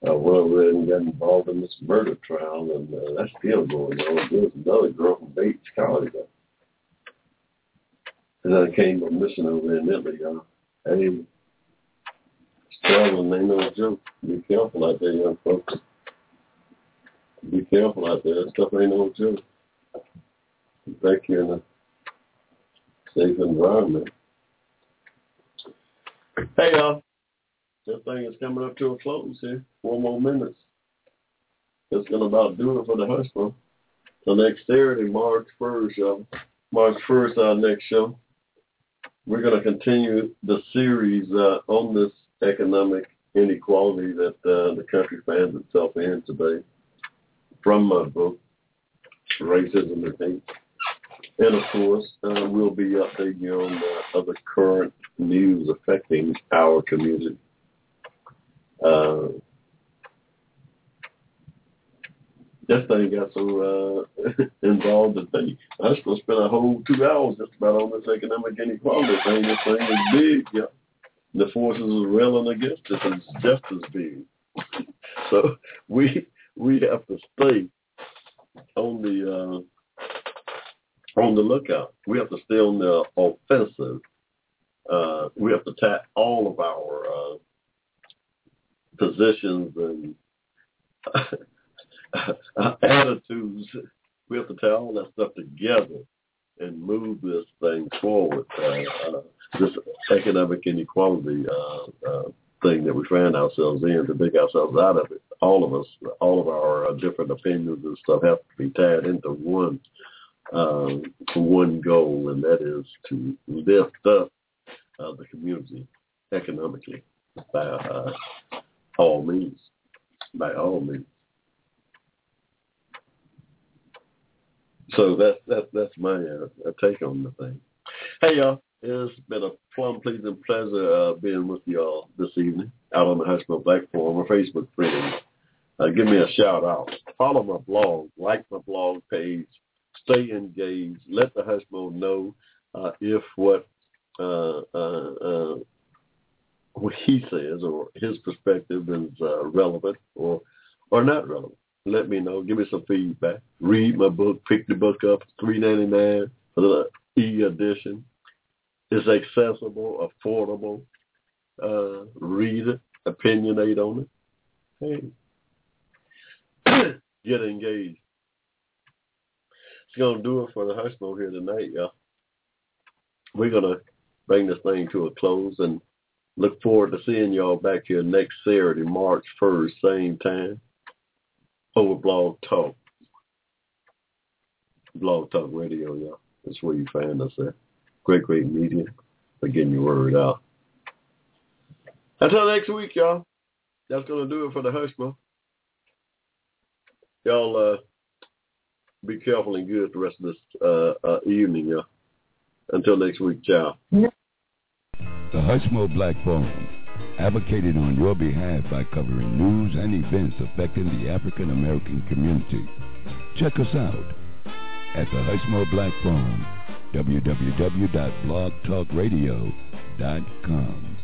uh, went over and got involved in this murder trial, and uh, that's still going on. There's another girl from Bates College. And I came from missing over in Italy, y'all. Hey, it's traveling ain't no joke. Be careful out there, young folks. Be careful out there. That stuff ain't no joke. Back here in a safe environment. Hey, y'all. This thing is coming up to a close here. Four more minutes. That's going to about do it for the hospital. So next Saturday, March 1st, y'all. March 1st, our next show. we're going to continue the series uh, on this economic inequality that uh, the country finds itself in today from my book, Racism and Hate. And of course, uh, we'll be updating you on uh, other current news affecting our community. Uh, this thing got so uh, involved that they, I was going to spend a whole two hours just about on this economic inequality thing. This thing is big, yeah. The forces are railing against it is just as big. so we we have to stay on the uh, on the lookout. We have to stay on the offensive. Uh, we have to tap all of our uh, positions and attitudes. We have to tie all that stuff together and move this thing forward. Uh, uh, this economic inequality uh, uh, thing that we find ourselves in to dig ourselves out of it. All of us, all of our uh, different opinions and stuff have to be tied into one um, one goal, and that is to lift up uh, the community economically by uh, all means. By all means. So that's that's that's my uh, take on the thing. Hey y'all, it's been a plum pleasing pleasure uh, being with y'all this evening out on the Hushmo Black Forum or Facebook friends. Uh, give me a shout out. Follow my blog, like my blog page, stay engaged. Let the Hushmo know uh, if what uh, uh, uh, what he says or his perspective is uh, relevant or or not relevant. Let me know. Give me some feedback. Read my book. Pick the book up. Three ninety nine for the e edition. It's accessible, affordable. Uh, read it. Opinionate on it. Hey, get engaged. It's gonna do it for the Hushmo here tonight, y'all. We're gonna bring this thing to a close and look forward to seeing y'all back here next Saturday, March 1st, same time, over Blog Talk. Blog Talk Radio, y'all. That's where you find us at. Great, great media for getting your word out. Until next week, y'all. That's going to do it for the Hushmo. Y'all uh, be careful and good the rest of this uh, uh, evening, y'all. Until next week, ciao. The Hushmo Black Forum advocated on your behalf by covering news and events affecting the African American community. Check us out at the Hushmo Black Forum, www.blogtalkradio.com.